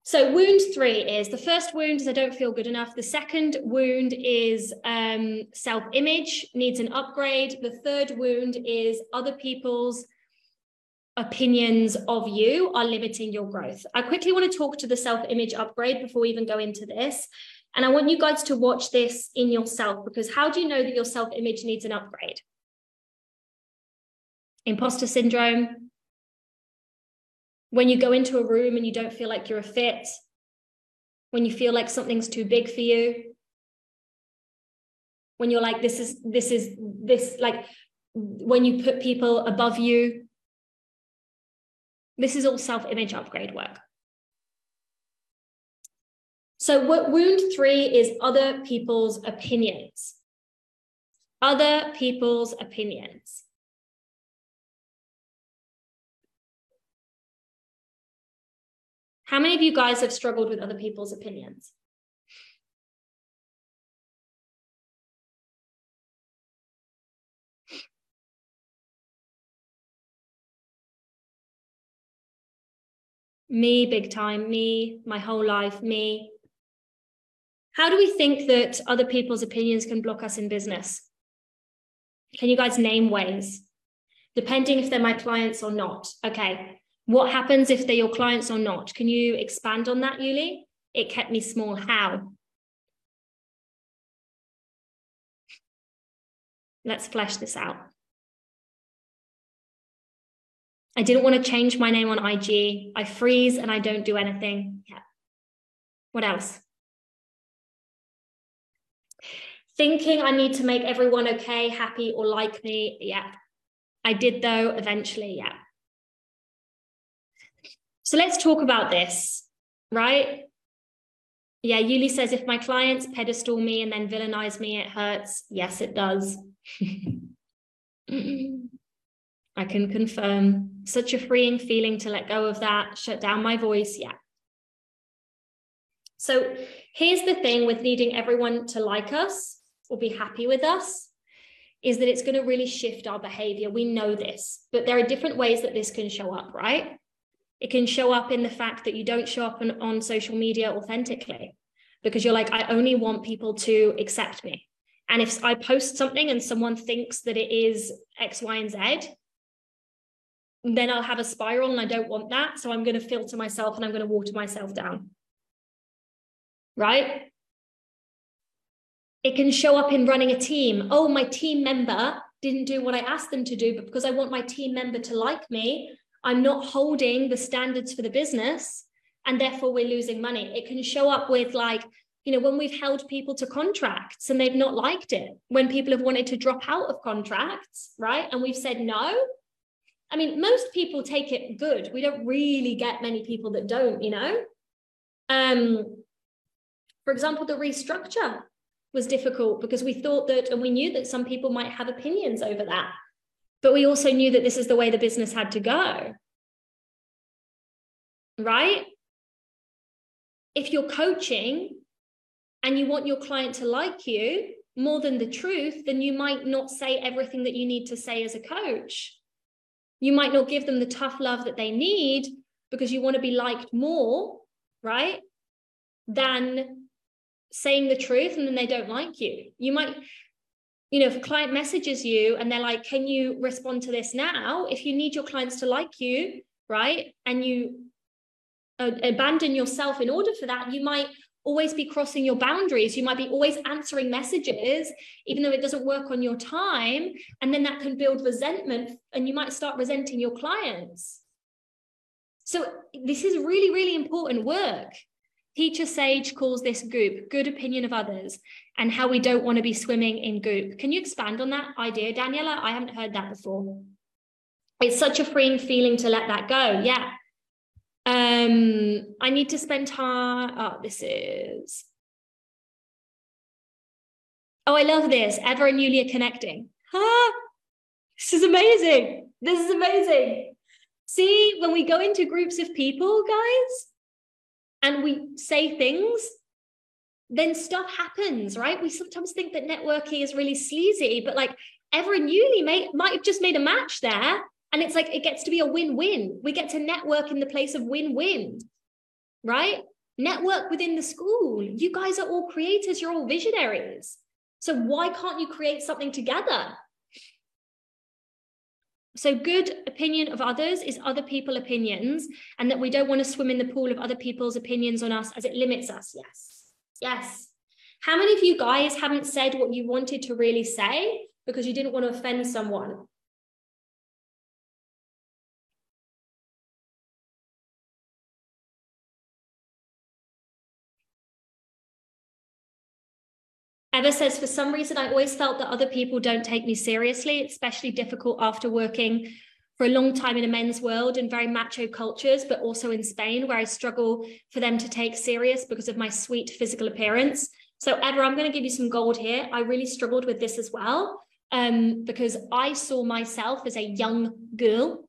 So wound three is the first wound is I don't feel good enough. The second wound is um, self-image needs an upgrade. The third wound is other people's opinions of you are limiting your growth. I quickly want to talk to the self-image upgrade before we even go into this. And I want you guys to watch this in yourself because how do you know that your self-image needs an upgrade? Imposter syndrome, when you go into a room and you don't feel like you're a fit, when you feel like something's too big for you, when you're like, this is, this is, this, like when you put people above you, this is all self image upgrade work. So, what wound three is other people's opinions. Other people's opinions. How many of you guys have struggled with other people's opinions? Me, big time, me, my whole life, me. How do we think that other people's opinions can block us in business? Can you guys name ways? Depending if they're my clients or not. Okay. What happens if they're your clients or not? Can you expand on that, Yuli? It kept me small. How? Let's flesh this out. I didn't want to change my name on IG. I freeze and I don't do anything. Yeah. What else? Thinking I need to make everyone okay, happy, or like me. Yeah. I did though, eventually. Yeah. So let's talk about this, right? Yeah, Yuli says if my clients pedestal me and then villainize me, it hurts. Yes, it does. (laughs) I can confirm. Such a freeing feeling to let go of that, shut down my voice. Yeah. So here's the thing with needing everyone to like us or be happy with us is that it's going to really shift our behavior. We know this, but there are different ways that this can show up, right? It can show up in the fact that you don't show up on, on social media authentically because you're like, I only want people to accept me. And if I post something and someone thinks that it is X, Y, and Z, then I'll have a spiral and I don't want that. So I'm going to filter myself and I'm going to water myself down. Right? It can show up in running a team. Oh, my team member didn't do what I asked them to do, but because I want my team member to like me, I'm not holding the standards for the business and therefore we're losing money. It can show up with like, you know, when we've held people to contracts and they've not liked it, when people have wanted to drop out of contracts, right? And we've said no. I mean, most people take it good. We don't really get many people that don't, you know. Um, for example, the restructure was difficult because we thought that, and we knew that some people might have opinions over that. But we also knew that this is the way the business had to go. Right? If you're coaching and you want your client to like you more than the truth, then you might not say everything that you need to say as a coach. You might not give them the tough love that they need because you want to be liked more, right? Than saying the truth and then they don't like you. You might you know, if a client messages you and they're like, can you respond to this now? If you need your clients to like you, right? And you uh, abandon yourself in order for that, you might always be crossing your boundaries. You might be always answering messages, even though it doesn't work on your time. And then that can build resentment, and you might start resenting your clients. So, this is really, really important work. Teacher Sage calls this goop, good opinion of others, and how we don't want to be swimming in goop. Can you expand on that idea, Daniela? I haven't heard that before. It's such a freeing feeling to let that go. Yeah. Um, I need to spend time. Oh, this is. Oh, I love this. Eva and Yulia connecting. Ah, this is amazing. This is amazing. See, when we go into groups of people, guys, and we say things, then stuff happens, right? We sometimes think that networking is really sleazy, but like Eva Yuli may, might have just made a match there and it's like it gets to be a win-win. We get to network in the place of win-win, right? Network within the school. You guys are all creators, you're all visionaries. So why can't you create something together? So good opinion of others is other people opinions and that we don't want to swim in the pool of other people's opinions on us as it limits us. Yes. Yes. How many of you guys haven't said what you wanted to really say because you didn't want to offend someone? Eva says, for some reason, I always felt that other people don't take me seriously, especially difficult after working for a long time in a men's world and very macho cultures, but also in Spain, where I struggle for them to take serious because of my sweet physical appearance. So, Eva, I'm going to give you some gold here. I really struggled with this as well um, because I saw myself as a young girl,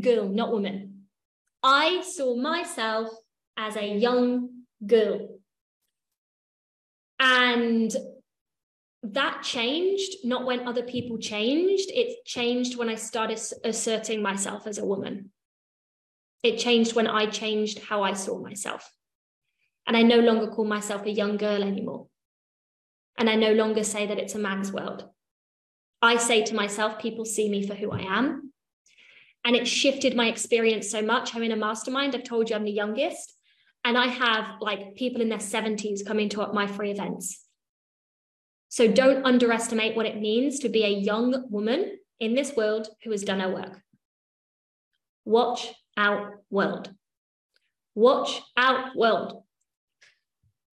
girl, not woman. I saw myself as a young girl. And that changed not when other people changed, it changed when I started asserting myself as a woman. It changed when I changed how I saw myself. And I no longer call myself a young girl anymore. And I no longer say that it's a man's world. I say to myself, people see me for who I am. And it shifted my experience so much. I'm in a mastermind. I've told you I'm the youngest. And I have like people in their 70s coming to my free events. So don't underestimate what it means to be a young woman in this world who has done her work. Watch out, world. Watch out, world.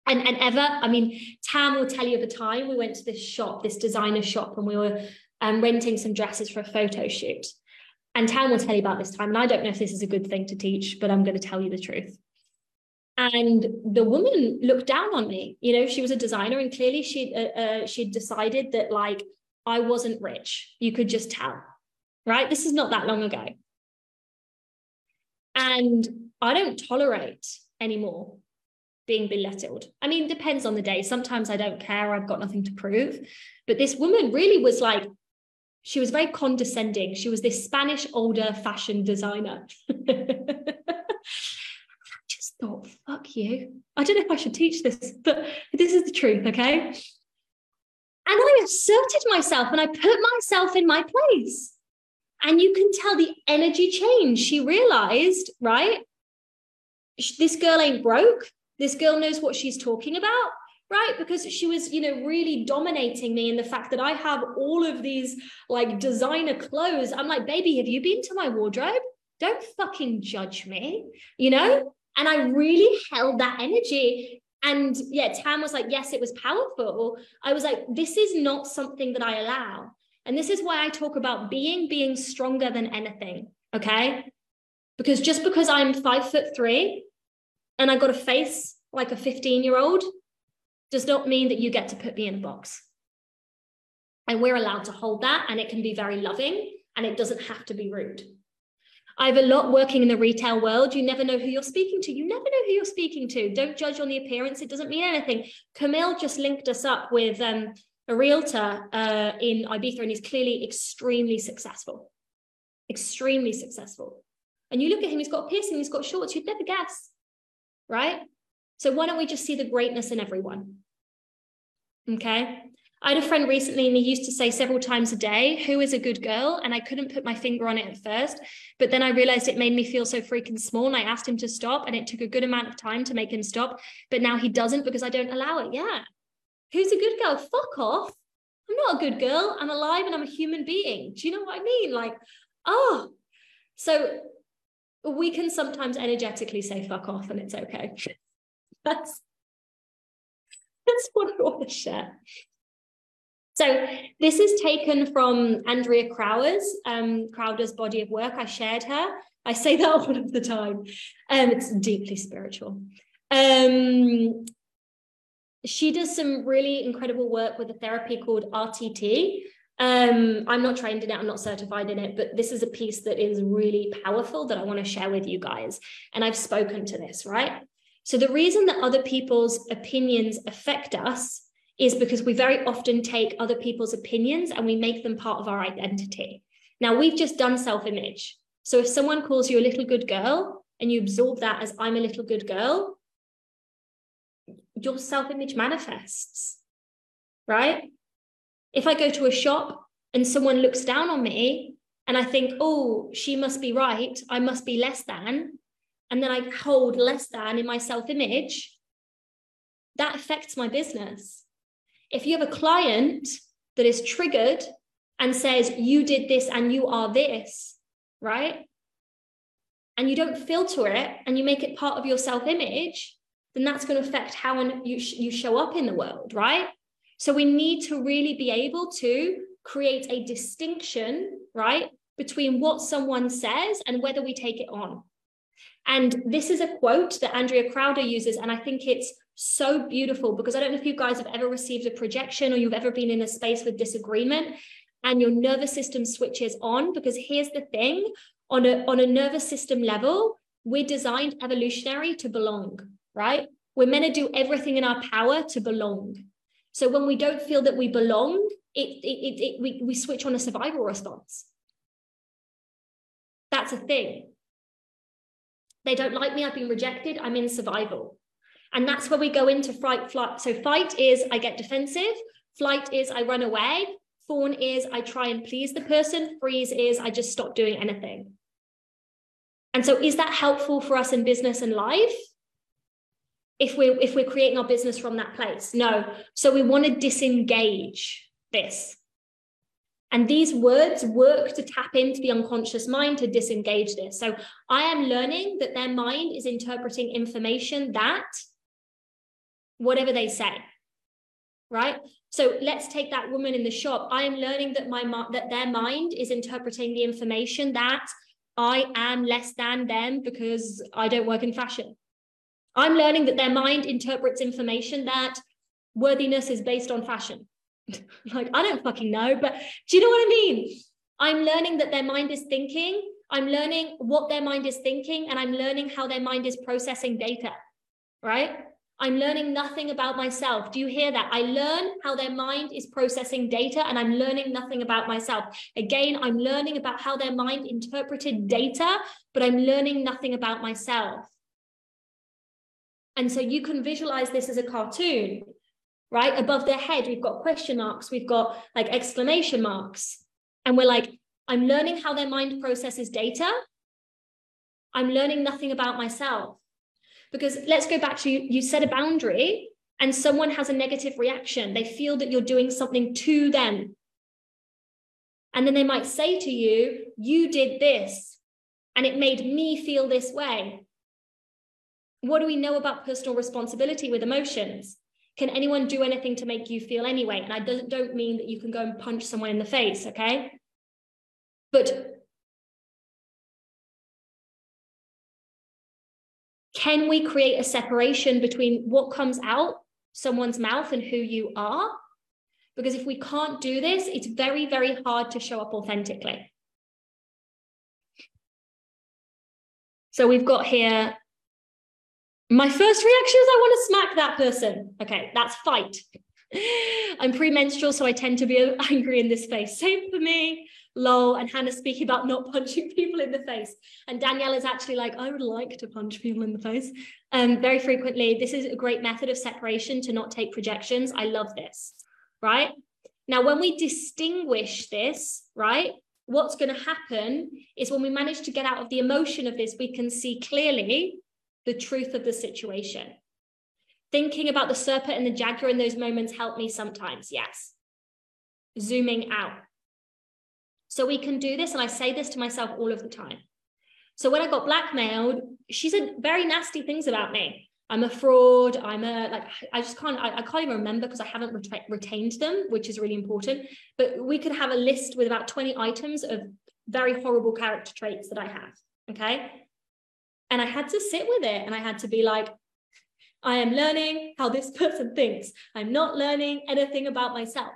And, and Eva, I mean, Tam will tell you at the time we went to this shop, this designer shop, and we were um, renting some dresses for a photo shoot. And Tam will tell you about this time. And I don't know if this is a good thing to teach, but I'm going to tell you the truth and the woman looked down on me you know she was a designer and clearly she uh, uh, she'd decided that like i wasn't rich. You could just tell right? This is not that long ago. And i don't tolerate anymore being belittled. I mean depends on the day. Sometimes i don't care. I've got nothing to prove. But this woman really was like she was very condescending. She was this spanish older fashion designer (laughs) fuck you. I don't know if I should teach this, but this is the truth, okay? And I asserted myself and I put myself in my place. And you can tell the energy change. She realized, right? This girl ain't broke. This girl knows what she's talking about, right? Because she was, you know, really dominating me in the fact that I have all of these like designer clothes. I'm like, baby, have you been to my wardrobe? Don't fucking judge me, you know? And I really held that energy. And yeah, Tam was like, yes, it was powerful. I was like, this is not something that I allow. And this is why I talk about being, being stronger than anything. Okay. Because just because I'm five foot three and I got a face like a 15 year old does not mean that you get to put me in a box. And we're allowed to hold that. And it can be very loving and it doesn't have to be rude. I have a lot working in the retail world. You never know who you're speaking to. You never know who you're speaking to. Don't judge on the appearance. It doesn't mean anything. Camille just linked us up with um, a realtor uh, in Ibiza, and he's clearly extremely successful. Extremely successful. And you look at him, he's got a piercing, he's got shorts. You'd never guess, right? So why don't we just see the greatness in everyone? Okay. I had a friend recently and he used to say several times a day, Who is a good girl? And I couldn't put my finger on it at first. But then I realized it made me feel so freaking small. And I asked him to stop. And it took a good amount of time to make him stop. But now he doesn't because I don't allow it. Yeah. Who's a good girl? Fuck off. I'm not a good girl. I'm alive and I'm a human being. Do you know what I mean? Like, oh. So we can sometimes energetically say fuck off and it's okay. (laughs) That's that's what I want to share. So this is taken from Andrea Crowder's, um, Crowder's body of work. I shared her. I say that (laughs) all of the time. Um, it's deeply spiritual. Um, she does some really incredible work with a therapy called RTT. Um, I'm not trained in it, I'm not certified in it, but this is a piece that is really powerful that I want to share with you guys. And I've spoken to this, right? So the reason that other people's opinions affect us is because we very often take other people's opinions and we make them part of our identity. Now, we've just done self image. So if someone calls you a little good girl and you absorb that as I'm a little good girl, your self image manifests, right? If I go to a shop and someone looks down on me and I think, oh, she must be right, I must be less than, and then I hold less than in my self image, that affects my business. If you have a client that is triggered and says, you did this and you are this, right? And you don't filter it and you make it part of your self image, then that's going to affect how you, you show up in the world, right? So we need to really be able to create a distinction, right, between what someone says and whether we take it on. And this is a quote that Andrea Crowder uses, and I think it's so beautiful because I don't know if you guys have ever received a projection or you've ever been in a space with disagreement and your nervous system switches on. Because here's the thing on a, on a nervous system level, we're designed evolutionary to belong, right? We're meant to do everything in our power to belong. So when we don't feel that we belong, it, it, it, it we, we switch on a survival response. That's a thing. They don't like me, I've been rejected, I'm in survival. And that's where we go into fight, flight. So fight is I get defensive, flight is I run away, fawn is I try and please the person, freeze is I just stop doing anything. And so is that helpful for us in business and life? If we're if we're creating our business from that place? No. So we want to disengage this. And these words work to tap into the unconscious mind to disengage this. So I am learning that their mind is interpreting information that whatever they say right? So let's take that woman in the shop. I am learning that my that their mind is interpreting the information that i am less than them because i don't work in fashion. I'm learning that their mind interprets information that worthiness is based on fashion. (laughs) Like i don't fucking know but do you know what i mean? I'm learning that their mind is thinking. I'm learning what their mind is thinking and i'm learning how their mind is processing data right I'm learning nothing about myself. Do you hear that? I learn how their mind is processing data and I'm learning nothing about myself. Again, I'm learning about how their mind interpreted data, but I'm learning nothing about myself. And so you can visualize this as a cartoon, right? Above their head, we've got question marks, we've got like exclamation marks. And we're like, I'm learning how their mind processes data. I'm learning nothing about myself. Because let's go back to you, you set a boundary and someone has a negative reaction. They feel that you're doing something to them. And then they might say to you, You did this, and it made me feel this way. What do we know about personal responsibility with emotions? Can anyone do anything to make you feel anyway? And I don't mean that you can go and punch someone in the face, okay? But Can we create a separation between what comes out someone's mouth and who you are? Because if we can't do this, it's very, very hard to show up authentically. So we've got here, my first reaction is I want to smack that person. Okay, that's fight. (laughs) I'm premenstrual, so I tend to be (laughs) angry in this space. Same for me lol, and Hannah speaking about not (laughs) punching people in the face. And Danielle is actually like, I would like to punch people in the face. Um, very frequently, this is a great method of separation to not take projections. I love this, right? Now, when we distinguish this, right, what's going to happen is when we manage to get out of the emotion of this, we can see clearly the truth of the situation. Thinking about the serpent and the jaguar in those moments help me sometimes, yes. Zooming out. So we can do this, and I say this to myself all of the time. So when I got blackmailed, she said very nasty things about me. I'm a fraud. I'm a like I just can't I, I can't even remember because I haven't ret- retained them, which is really important. But we could have a list with about 20 items of very horrible character traits that I have. Okay. And I had to sit with it and I had to be like, I am learning how this person thinks. I'm not learning anything about myself.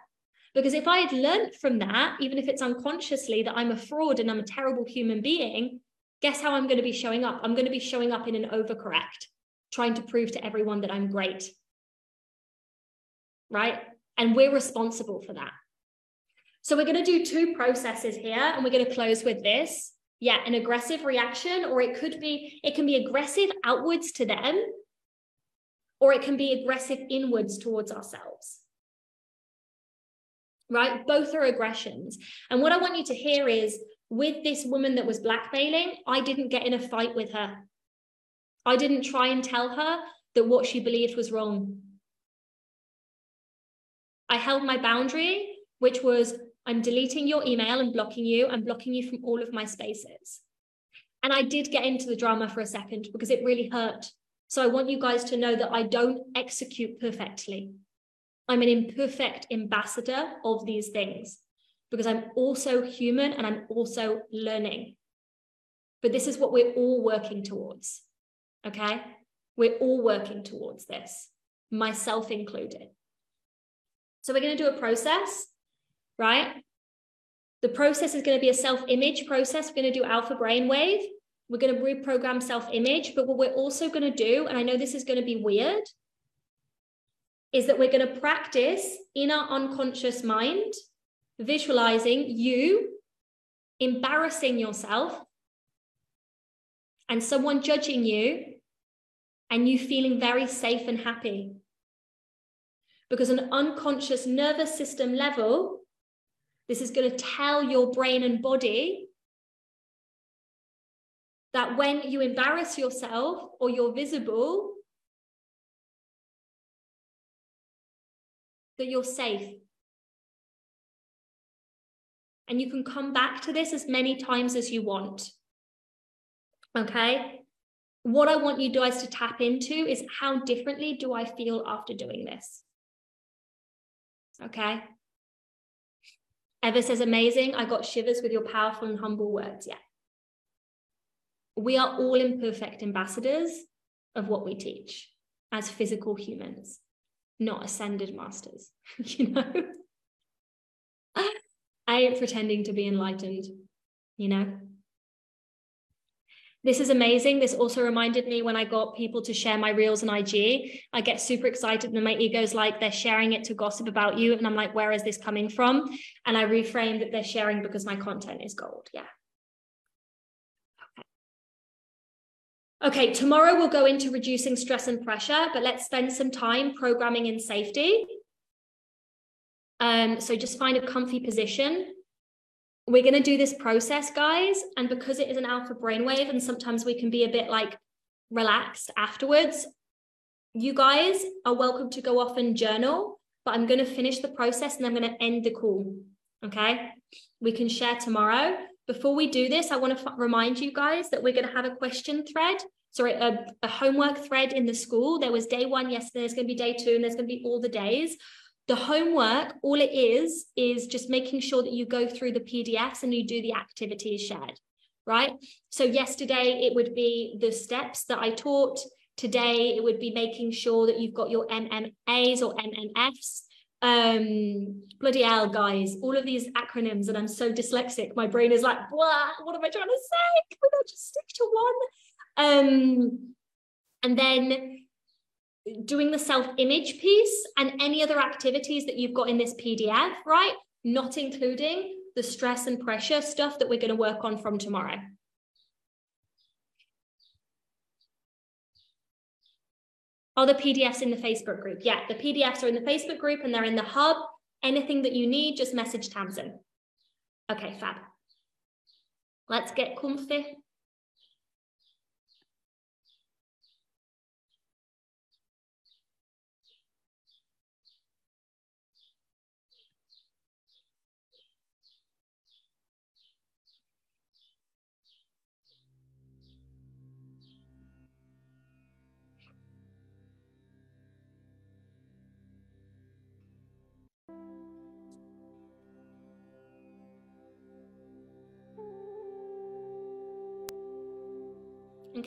Because if I had learned from that, even if it's unconsciously that I'm a fraud and I'm a terrible human being, guess how I'm going to be showing up? I'm going to be showing up in an overcorrect trying to prove to everyone that I'm great. Right? And we're responsible for that. So we're going to do two processes here and we're going to close with this. Yeah, an aggressive reaction, or it could be, it can be aggressive outwards to them, or it can be aggressive inwards towards ourselves. Right? Both are aggressions. And what I want you to hear is with this woman that was blackmailing, I didn't get in a fight with her. I didn't try and tell her that what she believed was wrong. I held my boundary, which was I'm deleting your email and blocking you. I'm blocking you from all of my spaces. And I did get into the drama for a second because it really hurt. So I want you guys to know that I don't execute perfectly. I'm an imperfect ambassador of these things because I'm also human and I'm also learning. But this is what we're all working towards. Okay. We're all working towards this, myself included. So we're going to do a process, right? The process is going to be a self image process. We're going to do alpha brainwave. We're going to reprogram self image. But what we're also going to do, and I know this is going to be weird, is that we're going to practice in our unconscious mind, visualizing you embarrassing yourself and someone judging you and you feeling very safe and happy. Because an unconscious nervous system level, this is going to tell your brain and body that when you embarrass yourself or you're visible, that you're safe. And you can come back to this as many times as you want. Okay. What I want you guys to tap into is how differently do I feel after doing this? Okay. Eva says, amazing. I got shivers with your powerful and humble words. Yeah. We are all imperfect ambassadors of what we teach as physical humans, not ascended masters. (laughs) you know, I ain't pretending to be enlightened, you know. This is amazing. This also reminded me when I got people to share my reels on IG. I get super excited and my ego's like they're sharing it to gossip about you. And I'm like, where is this coming from? And I reframe that they're sharing because my content is gold. Yeah. Okay. Tomorrow we'll go into reducing stress and pressure, but let's spend some time programming in safety. Um, so just find a comfy position we're going to do this process, guys. And because it is an alpha brainwave, and sometimes we can be a bit like relaxed afterwards, you guys are welcome to go off and journal. But I'm going to finish the process and I'm going to end the call. Okay. We can share tomorrow. Before we do this, I want to f- remind you guys that we're going to have a question thread. Sorry, a, a homework thread in the school. There was day one yesterday, there's going to be day two, and there's going to be all the days the homework, all it is, is just making sure that you go through the PDFs and you do the activities shared, right? So yesterday it would be the steps that I taught. Today it would be making sure that you've got your MMAs or MNFs. Um, bloody hell, guys, all of these acronyms, and I'm so dyslexic. My brain is like, what am I trying to say? Can we not just stick to one? Um, and then doing the self image piece and any other activities that you've got in this PDF, right? Not including the stress and pressure stuff that we're going to work on from tomorrow. Are the PDFs in the Facebook group? Yeah, the PDFs are in the Facebook group and they're in the hub. Anything that you need, just message Tamsin. Okay, fab. Let's get comfy.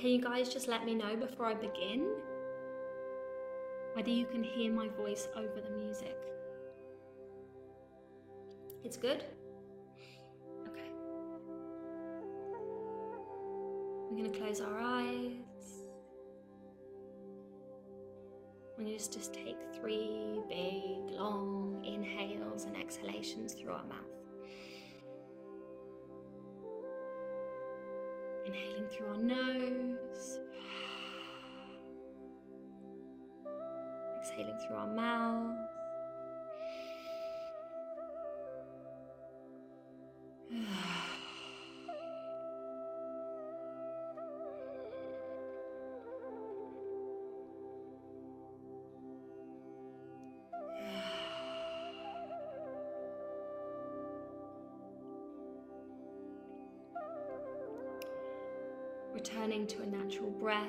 Can you guys just let me know before I begin whether you can hear my voice over the music? It's good? Okay. We're going to close our eyes. We're going to just, take three big, long inhales and exhalations through our mouth. Inhaling through our nose. (sighs) Exhaling through our mouth. Returning to a natural breath.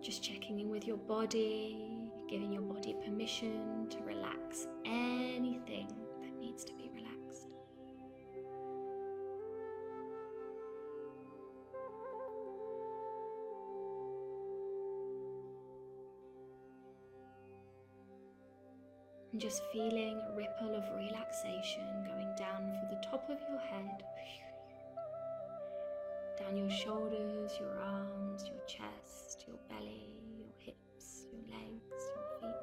Just checking in with your body, giving your body permission to relax anything that needs to be relaxed. And just feeling a ripple of relaxation going down from the top of your head down your shoulders, your arms, your chest, your belly, your hips, your legs, your feet.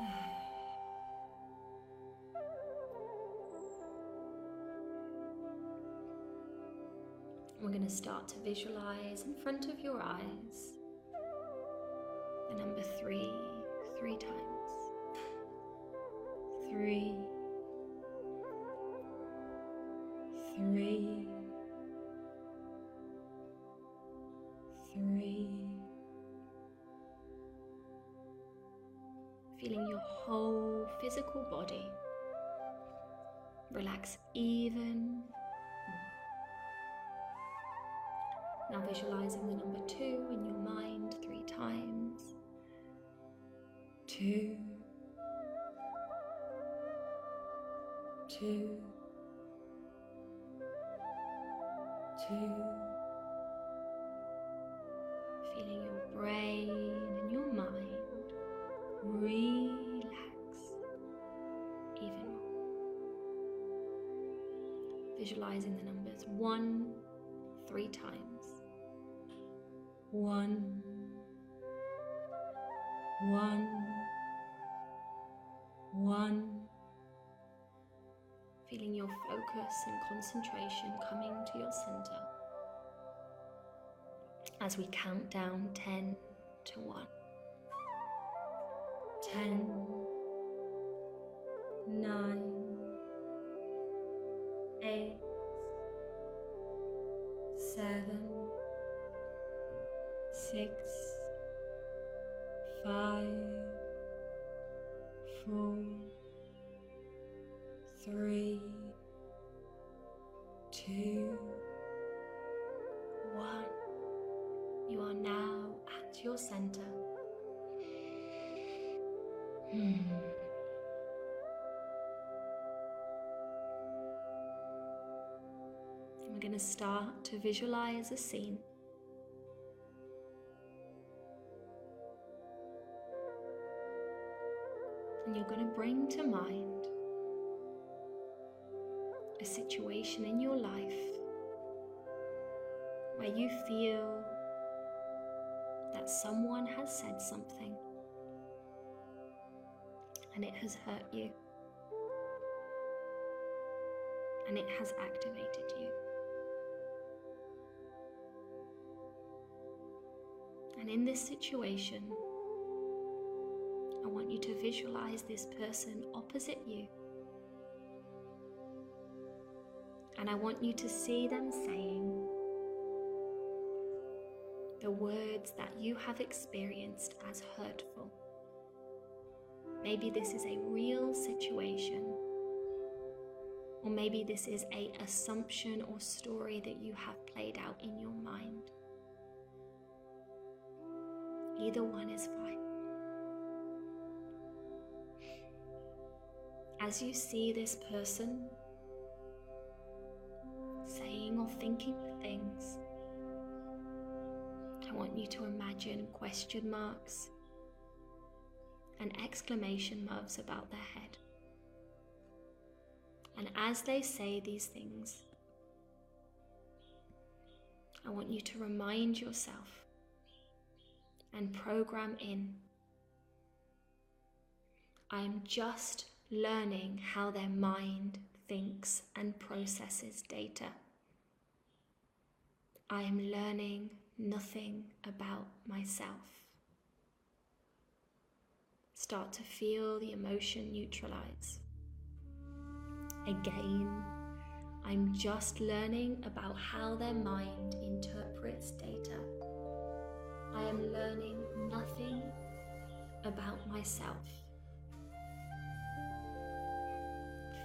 (sighs) We're going to start to visualize in front of your eyes the number three, three times. Three. Three, three. Feeling your whole physical body relax even Now visualizing the number two in your mind three times. Two, two. Two. Feeling your brain and your mind relax even more. Visualizing the numbers one, three times. One, one, one feeling your focus and concentration coming to your center. As we count down 10 to 1. 10, 9, visualize a scene. And you're going to bring to mind a situation in your life where you feel that someone has said something and it has hurt you and it has activated you. And in this situation, I want you to visualize this person opposite you. And I want you to see them saying the words that you have experienced as hurtful. Maybe this is a real situation, or maybe this is a assumption or story that you have played out in your mind. Either one is fine. As you see this person saying or thinking things, I want you to imagine question marks and exclamation marks about their head. And as they say these things, I want you to remind yourself and program in. I am just learning how their mind thinks and processes data. I am learning nothing about myself. Start to feel the emotion neutralize. Again, I'm just learning about how their mind interprets data. I am learning nothing about myself.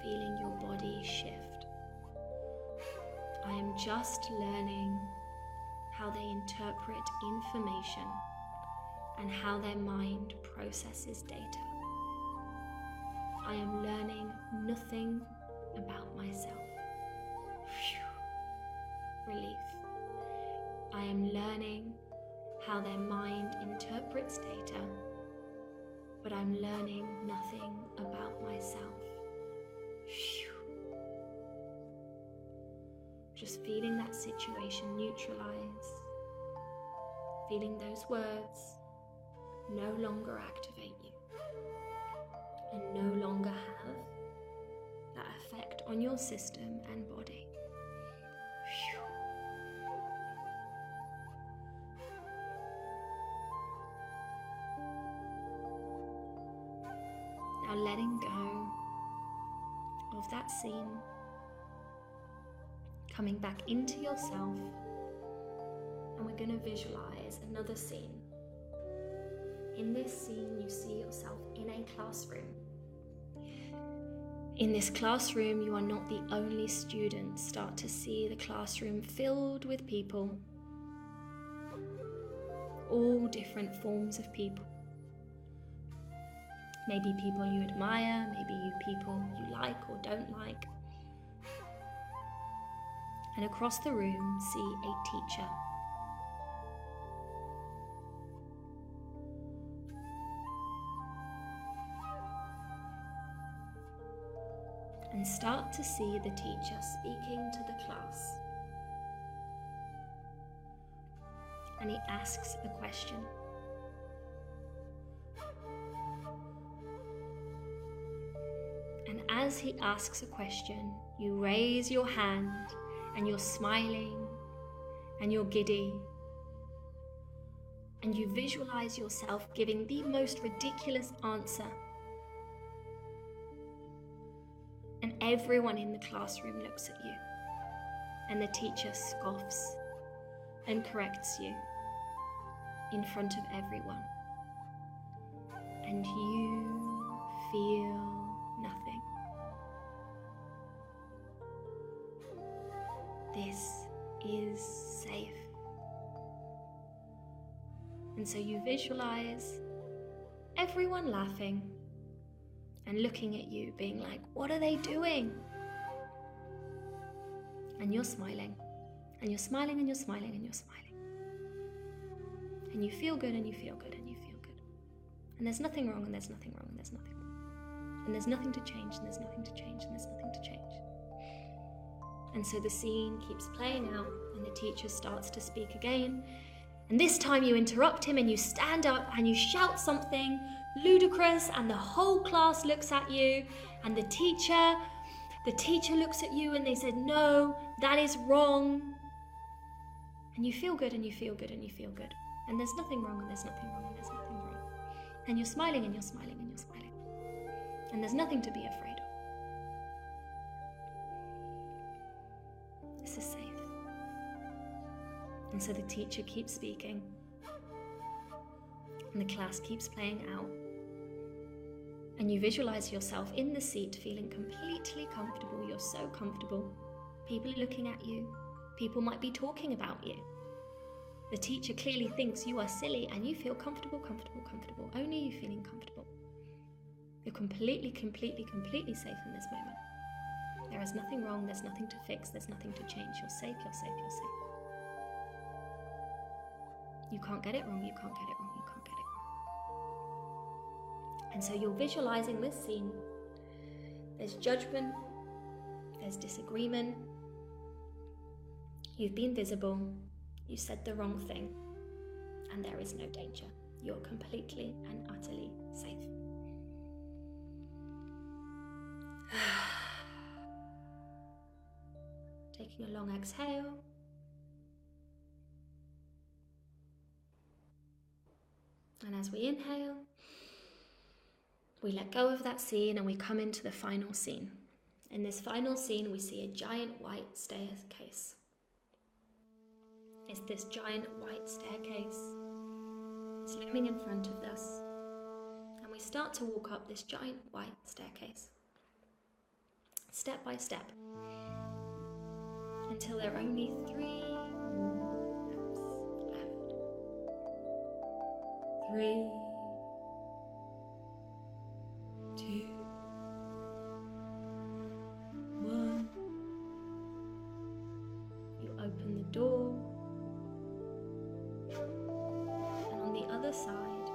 Feeling your body shift. I am just learning how they interpret information and how their mind processes data. I am learning nothing about myself. Relief. I am learning how their mind interprets data, but I'm learning nothing about myself. Whew. Just feeling that situation neutralize, feeling those words no longer activate you and no longer have that effect on your system and letting go of that scene, coming back into yourself, and we're going to visualize another scene. In this scene, you see yourself in a classroom. In this classroom, you are not the only student. Start to see the classroom filled with people, all different forms of people. Maybe people you admire, maybe people you like or don't like. And across the room, see a teacher and start to see the teacher speaking to the class. And he asks a question. And as he asks a question, you raise your hand and you're smiling and you're giddy. And you visualize yourself giving the most ridiculous answer And Everyone in the classroom looks at you, and the teacher scoffs and corrects you in front of everyone. And you feel This is safe. And so you visualize everyone laughing and looking at you, being like, What are they doing? And you're smiling, and you're smiling, and you're smiling, and you're smiling. And you feel good, and you feel good, and you feel good. And there's nothing wrong, and there's nothing wrong, and there's nothing wrong. And there's nothing to change, and there's nothing to change, and there's nothing to change. And so the scene keeps playing out, and the teacher starts to speak again. And this time you interrupt him and you stand up and you shout something ludicrous and the whole class looks at you and the teacher the teacher looks at you and they said no that is wrong and you feel good and you feel good and you feel good and there's nothing wrong and there's nothing wrong and there's nothing wrong And you're smiling and you're smiling and you're smiling. And there's nothing to be afraid This is safe. And so the teacher keeps speaking, and the class keeps playing out. And you visualize yourself in the seat feeling completely comfortable. You're so comfortable. People are looking at you, people might be talking about you. The teacher clearly thinks you are silly and you feel comfortable, comfortable, comfortable. Only you feeling comfortable. You're completely, completely, completely safe in this moment. There is nothing wrong, there's nothing to fix, there's nothing to change. You're safe, you're safe, you're safe. You can't get it wrong, you can't get it wrong, you can't get it wrong. And so you're visualizing this scene. There's judgment, there's disagreement. You've been visible, you said the wrong thing, and there is no danger. You're completely and utterly safe. (sighs) (sighs) Taking a long exhale. And as we inhale, we let go of that scene and we come into the final scene. In this final scene, we see a giant white staircase. It's this giant white staircase. It's looming in front of us. And we start to walk up this giant white staircase, step by step, until there are only three steps left. Three, two, one. You open the door, and on the other side,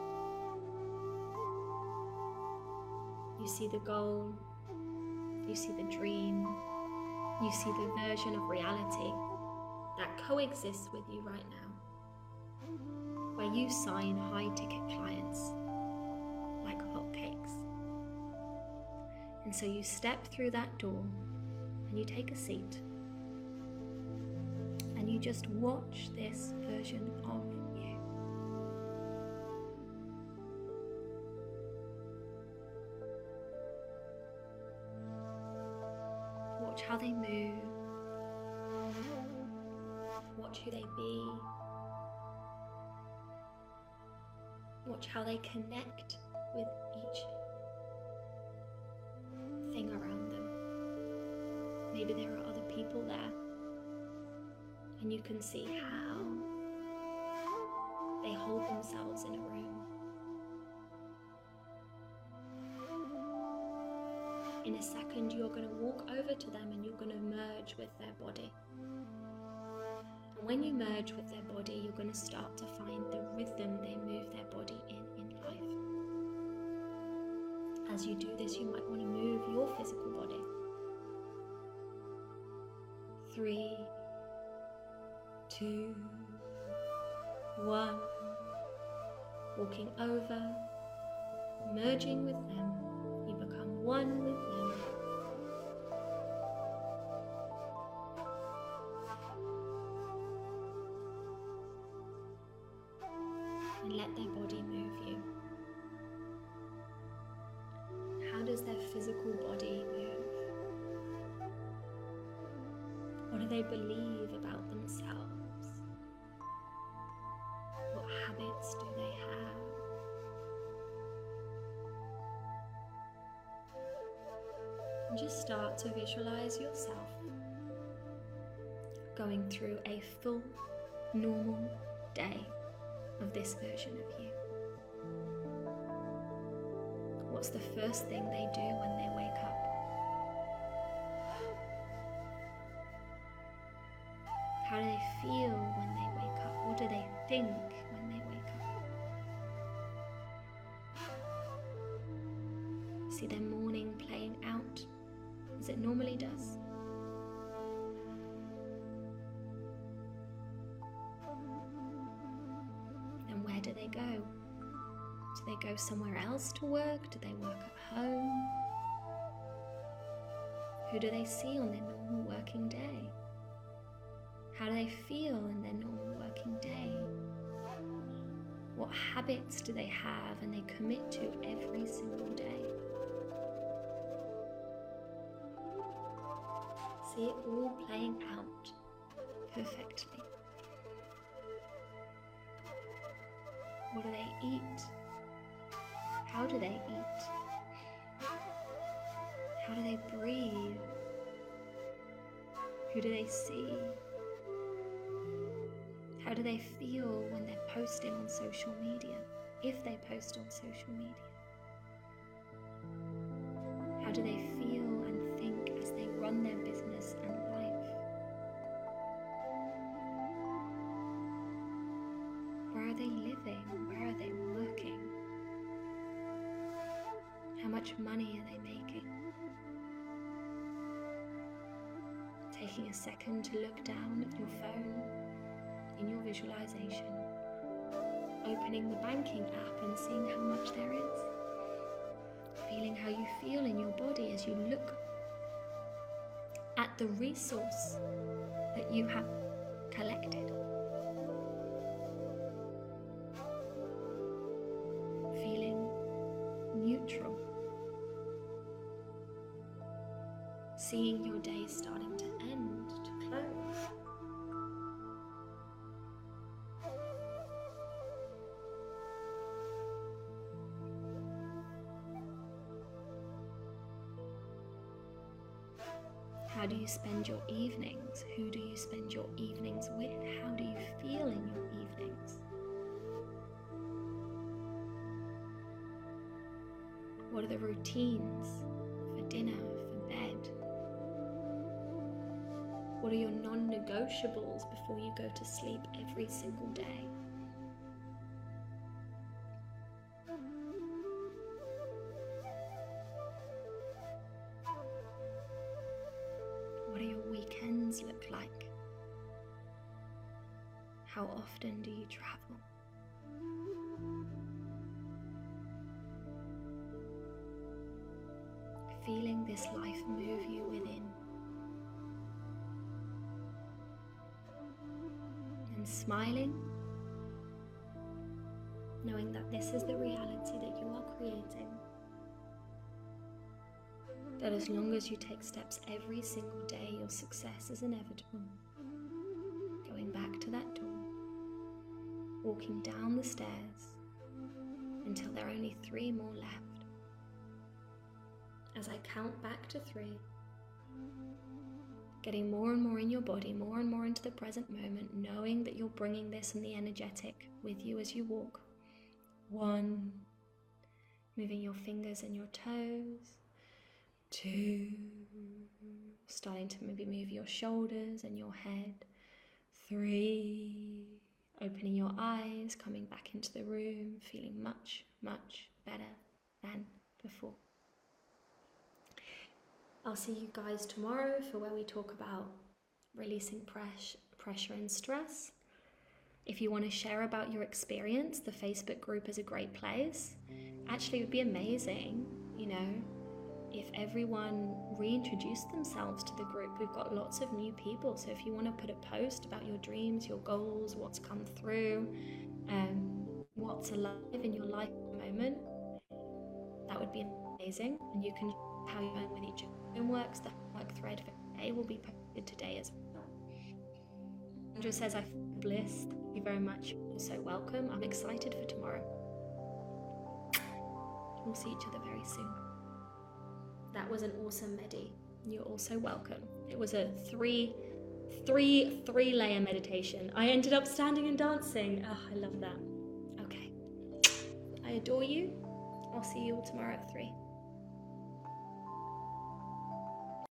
you see the goal, you see the dream, you see the version of reality that coexists with you right now, where you sign high ticket clients like hotcakes. And so you step through that door and you take a seat and you just watch this version of they move. Watch who they be. Watch how they connect with each thing around them. Maybe there are other people there, and you can see how they hold themselves in a room. In a second, you're going to walk over to them and you're going to merge with their body. And when you merge with their body, you're going to start to find the rhythm they move their body in in life. As you do this, you might want to move your physical body. Three, two, one. Walking over, merging with them, you become one with Just start to visualize yourself going through a full, normal day of this version of you. What's the first thing they do when they wake up? How do they feel when they wake up? What do they think somewhere else to work? Do they work at home? Who do they see on their normal working day? How do they feel in their normal working day? What habits do they have and they commit to every single day? See it all playing out perfectly. What do they eat? How do they eat? How do they breathe? Who do they see? How do they feel when they're posting on social media? If they post on social media? How do they feel and think as they run their second to look down at your phone in your visualization, opening the banking app and seeing how much there is, feeling how you feel in your body as you look at the resource that you have your evenings? Who do you spend your evenings with? How do you feel in your evenings? What are the routines for dinner, for bed? What are your non negotiables before you go to sleep every single day? Take steps every single day, your success is inevitable. Going back to that door, walking down the stairs until there are only three more left. As I count back to three, getting more and more in your body, more and more into the present moment, knowing that you're bringing this and the energetic with you as you walk. One, moving your fingers and your toes two, starting to maybe move your shoulders and your head, three, opening your eyes, coming back into the room, feeling much, much better than before. I'll see you guys tomorrow for where we talk about releasing press, pressure and stress. If you want to share about your experience, the Facebook group is a great place. Actually, it would be amazing, you know, if everyone reintroduced themselves to the group, we've got lots of new people. So if you want to put a post about your dreams, your goals, what's come through, um, what's alive in your life at the moment, that would be amazing. And you can how you're with each homeworks. The homework thread for today will be posted today as well. Andrew says, I feel bliss. Thank you very much. You're so welcome. I'm excited for tomorrow. We'll see each other very soon. That was an awesome medi. You're also welcome. It was a three, three, three layer meditation. I ended up standing and dancing. Oh, I love that. Okay. I adore you. I'll see you all tomorrow at three.